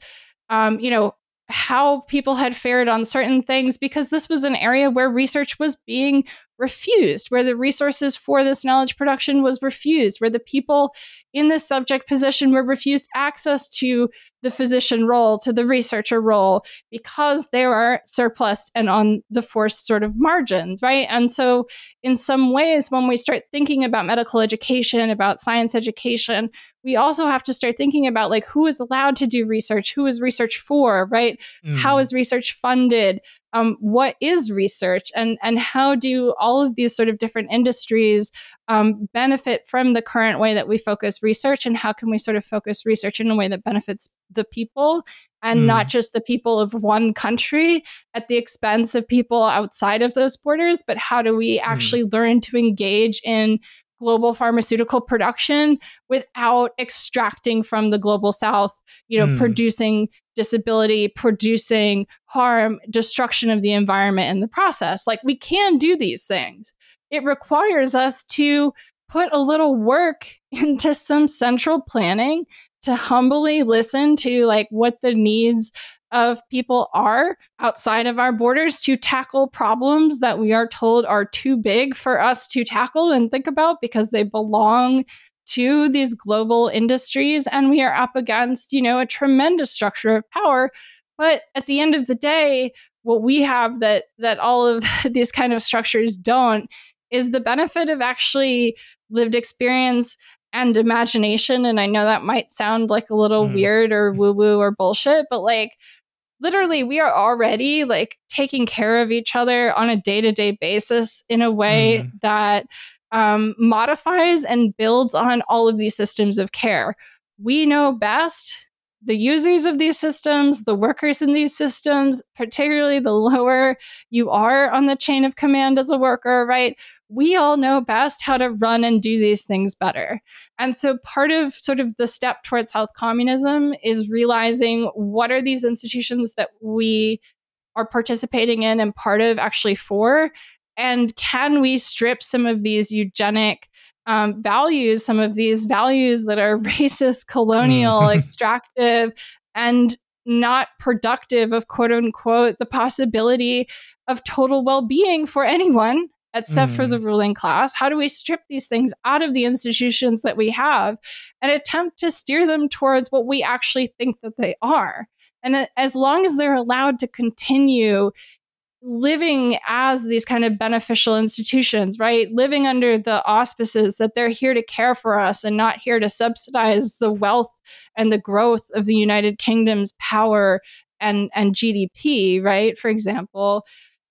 Um, you know, how people had fared on certain things because this was an area where research was being refused, where the resources for this knowledge production was refused, where the people in this subject position were refused access to the physician role, to the researcher role, because they were surplus and on the forced sort of margins, right? And so, in some ways, when we start thinking about medical education, about science education, we also have to start thinking about like who is allowed to do research, who is research for, right? Mm. How is research funded? Um, what is research and and how do all of these sort of different industries um, benefit from the current way that we focus research and how can we sort of focus research in a way that benefits the people and mm. not just the people of one country at the expense of people outside of those borders but how do we mm. actually mm. learn to engage in global pharmaceutical production without extracting from the global south you know mm. producing disability producing harm destruction of the environment in the process like we can do these things it requires us to put a little work into some central planning to humbly listen to like what the needs of people are outside of our borders to tackle problems that we are told are too big for us to tackle and think about because they belong to these global industries. And we are up against you know a tremendous structure of power. But at the end of the day what we have that that all of these kind of structures don't is the benefit of actually lived experience and imagination. And i know that might sound like a little mm. weird or woo woo or bullshit but like literally we are already like taking care of each other on a day-to-day basis in a way mm. that um, modifies and builds on all of these systems of care we know best the users of these systems, the workers in these systems, particularly the lower you are on the chain of command as a worker, right? We all know best how to run and do these things better. And so part of sort of the step towards health communism is realizing what are these institutions that we are participating in and part of actually for and can we strip some of these eugenic um, values, some of these values that are racist, colonial, mm. extractive, and not productive of quote unquote the possibility of total well being for anyone except mm. for the mm. ruling class? How do we strip these things out of the institutions that we have and attempt to steer them towards what we actually think that they are? And as long as they're allowed to continue living as these kind of beneficial institutions, right? Living under the auspices that they're here to care for us and not here to subsidize the wealth and the growth of the United Kingdom's power and, and GDP, right? For example,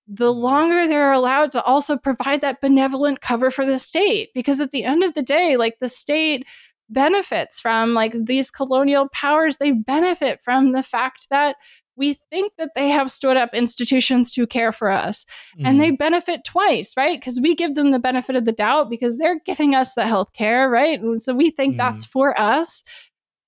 the longer they're allowed to also provide that benevolent cover for the state. Because at the end of the day, like the state benefits from like these colonial powers, they benefit from the fact that we think that they have stood up institutions to care for us mm. and they mm-hmm. benefit twice right because we give them the benefit of the doubt because they're giving us the health care right and so we think mm. that's for us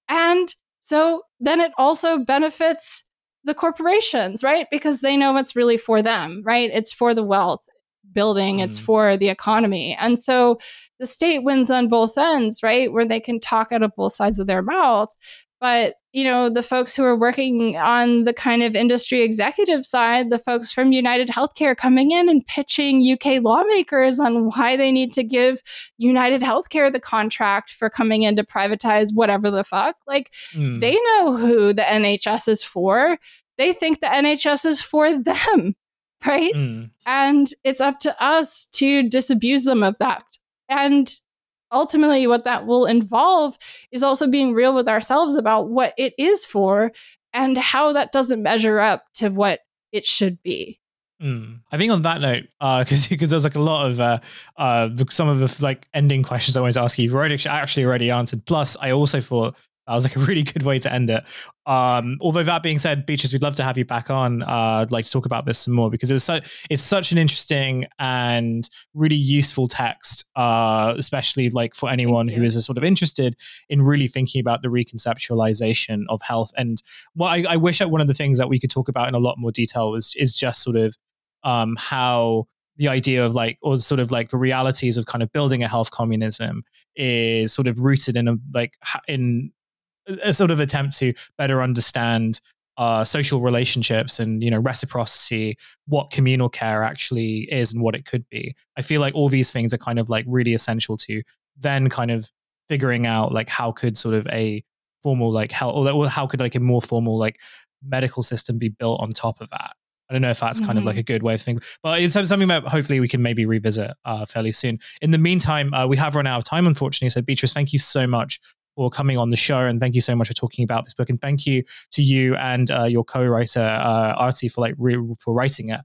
and so then it also benefits the corporations right? Because they know it's really for them right? It's for the wealth building mm. it's for the economy. And so the state wins on both ends right? Where they can talk out of both sides of their mouth but you know the folks who are working on the kind of industry executive side the folks from united healthcare coming in and pitching uk lawmakers on why they need to give united healthcare the contract for coming in to privatize whatever the fuck like mm. they know who the nhs is for they think the nhs is for them right mm. and it's up to us to disabuse them of that and ultimately what that will involve is also being real with ourselves about what it is for and how that doesn't measure up to what it should be. Mm. I think on that note, because uh, because there's like a lot of uh, uh, some of the like ending questions I wanted to ask you, you've already actually already answered. Plus, I also thought that was like a really good way to end it. Um, although that being said, Beatrice, we'd love to have you back on. Uh, I'd like to talk about this some more because it was so, it's such an interesting and really useful text, uh, especially like for anyone who is sort of interested in really thinking about the reconceptualization of health. And what I, I wish that one of the things that we could talk about in a lot more detail was is just sort of um, how the idea of like or sort of like the realities of kind of building a health communism is sort of rooted in a like in a sort of attempt to better understand uh, social relationships and you know reciprocity, what communal care actually is and what it could be. I feel like all these things are kind of like really essential to then kind of figuring out like how could sort of a formal like how or how could like a more formal like medical system be built on top of that. I don't know if that's kind mm-hmm. of like mm-hmm. a good way of thinking, but it's something that hopefully we can maybe revisit uh, fairly soon. In the meantime, uh, we have run out of time, unfortunately. So, Beatrice, thank you so much for coming on the show. And thank you so much for talking about this book. And thank you to you and uh, your co-writer uh, Artie for like re- for writing it.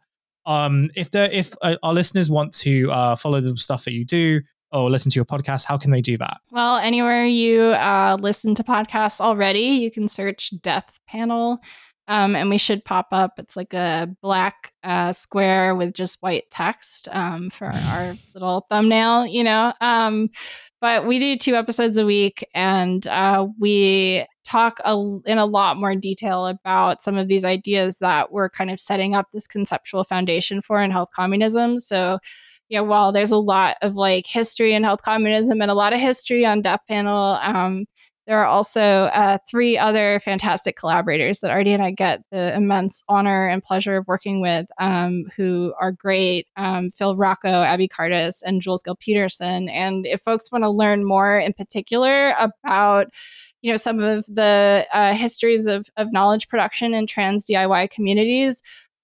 Um, if there, if uh, our listeners want to uh, follow the stuff that you do or listen to your podcast, how can they do that? Well, anywhere you uh, listen to podcasts already, you can search Death Panel. Um, and we should pop up. It's like a black uh, square with just white text um, for our little thumbnail, you know. Um, but we do two episodes a week, and uh, we talk a, in a lot more detail about some of these ideas that we're kind of setting up this conceptual foundation for in health communism. So, you know, while there's a lot of like history in health communism and a lot of history on Death Panel, um, there are also uh, three other fantastic collaborators that Artie and I get the immense honor and pleasure of working with, um, who are great um, Phil Rocco, Abby Cardis, and Jules Gill Peterson. And if folks want to learn more in particular about you know some of the uh, histories of, of knowledge production in trans DIY communities,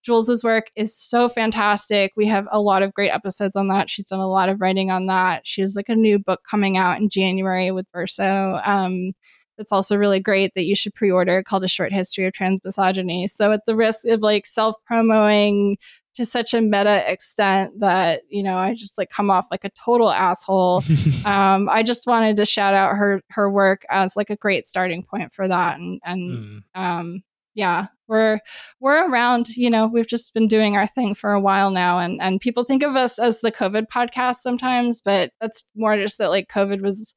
Jules's work is so fantastic. We have a lot of great episodes on that. She's done a lot of writing on that. She has like a new book coming out in January with Verso. Um, that's also really great that you should pre-order called A Short History of Trans Misogyny. So at the risk of like self-promoting to such a meta extent that, you know, I just like come off like a total asshole. um, I just wanted to shout out her her work as like a great starting point for that. And and mm. um yeah we're we're around you know we've just been doing our thing for a while now and and people think of us as the covid podcast sometimes but that's more just that like covid was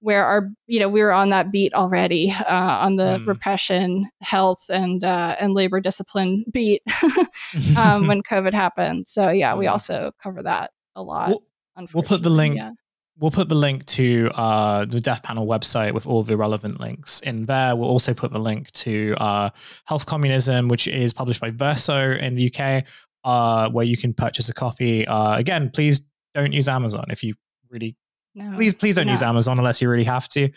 where our you know we were on that beat already uh, on the mm. repression health and uh, and labor discipline beat um, when covid happened. So yeah we also cover that a lot we'll, we'll put the link yeah we'll put the link to uh, the Death Panel website with all the relevant links in there. We'll also put the link to uh, Health Communism, which is published by Verso in the UK, uh, where you can purchase a copy. Uh, again, please don't use Amazon if you really. No, please, please don't no. use Amazon unless you really have to.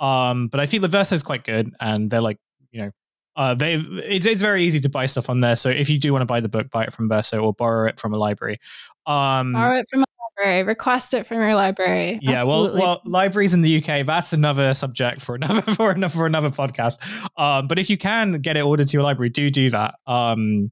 Um, but I feel the Verso is quite good, and they're like, you know, uh, they, it's, it's very easy to buy stuff on there. So if you do want to buy the book, buy it from Verso or borrow it from a library. Um, borrow it from a library. Request it from your library. Yeah, Absolutely. well, well, libraries in the UK. That's another subject for another for another for another podcast. Um, but if you can get it ordered to your library, do do that. Um,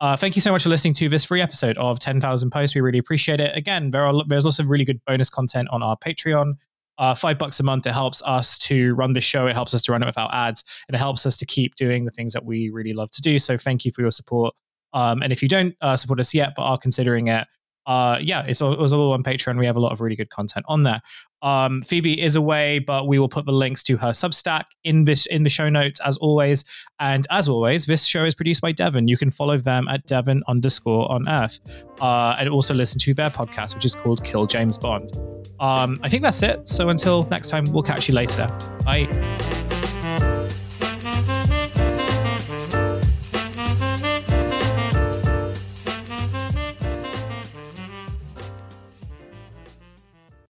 uh, thank you so much for listening to this free episode of 10,000 Posts. We really appreciate it. Again, there are there's also really good bonus content on our Patreon. Uh, five bucks a month. It helps us to run the show. It helps us to run it without ads, and it helps us to keep doing the things that we really love to do. So thank you for your support. Um, and if you don't uh, support us yet but are considering it, uh, yeah, it's all, it was all on Patreon. We have a lot of really good content on there. Um, Phoebe is away, but we will put the links to her Substack in this in the show notes as always. And as always, this show is produced by Devon. You can follow them at Devon underscore on Earth, uh, and also listen to their podcast, which is called Kill James Bond. Um, I think that's it. So until next time, we'll catch you later. Bye.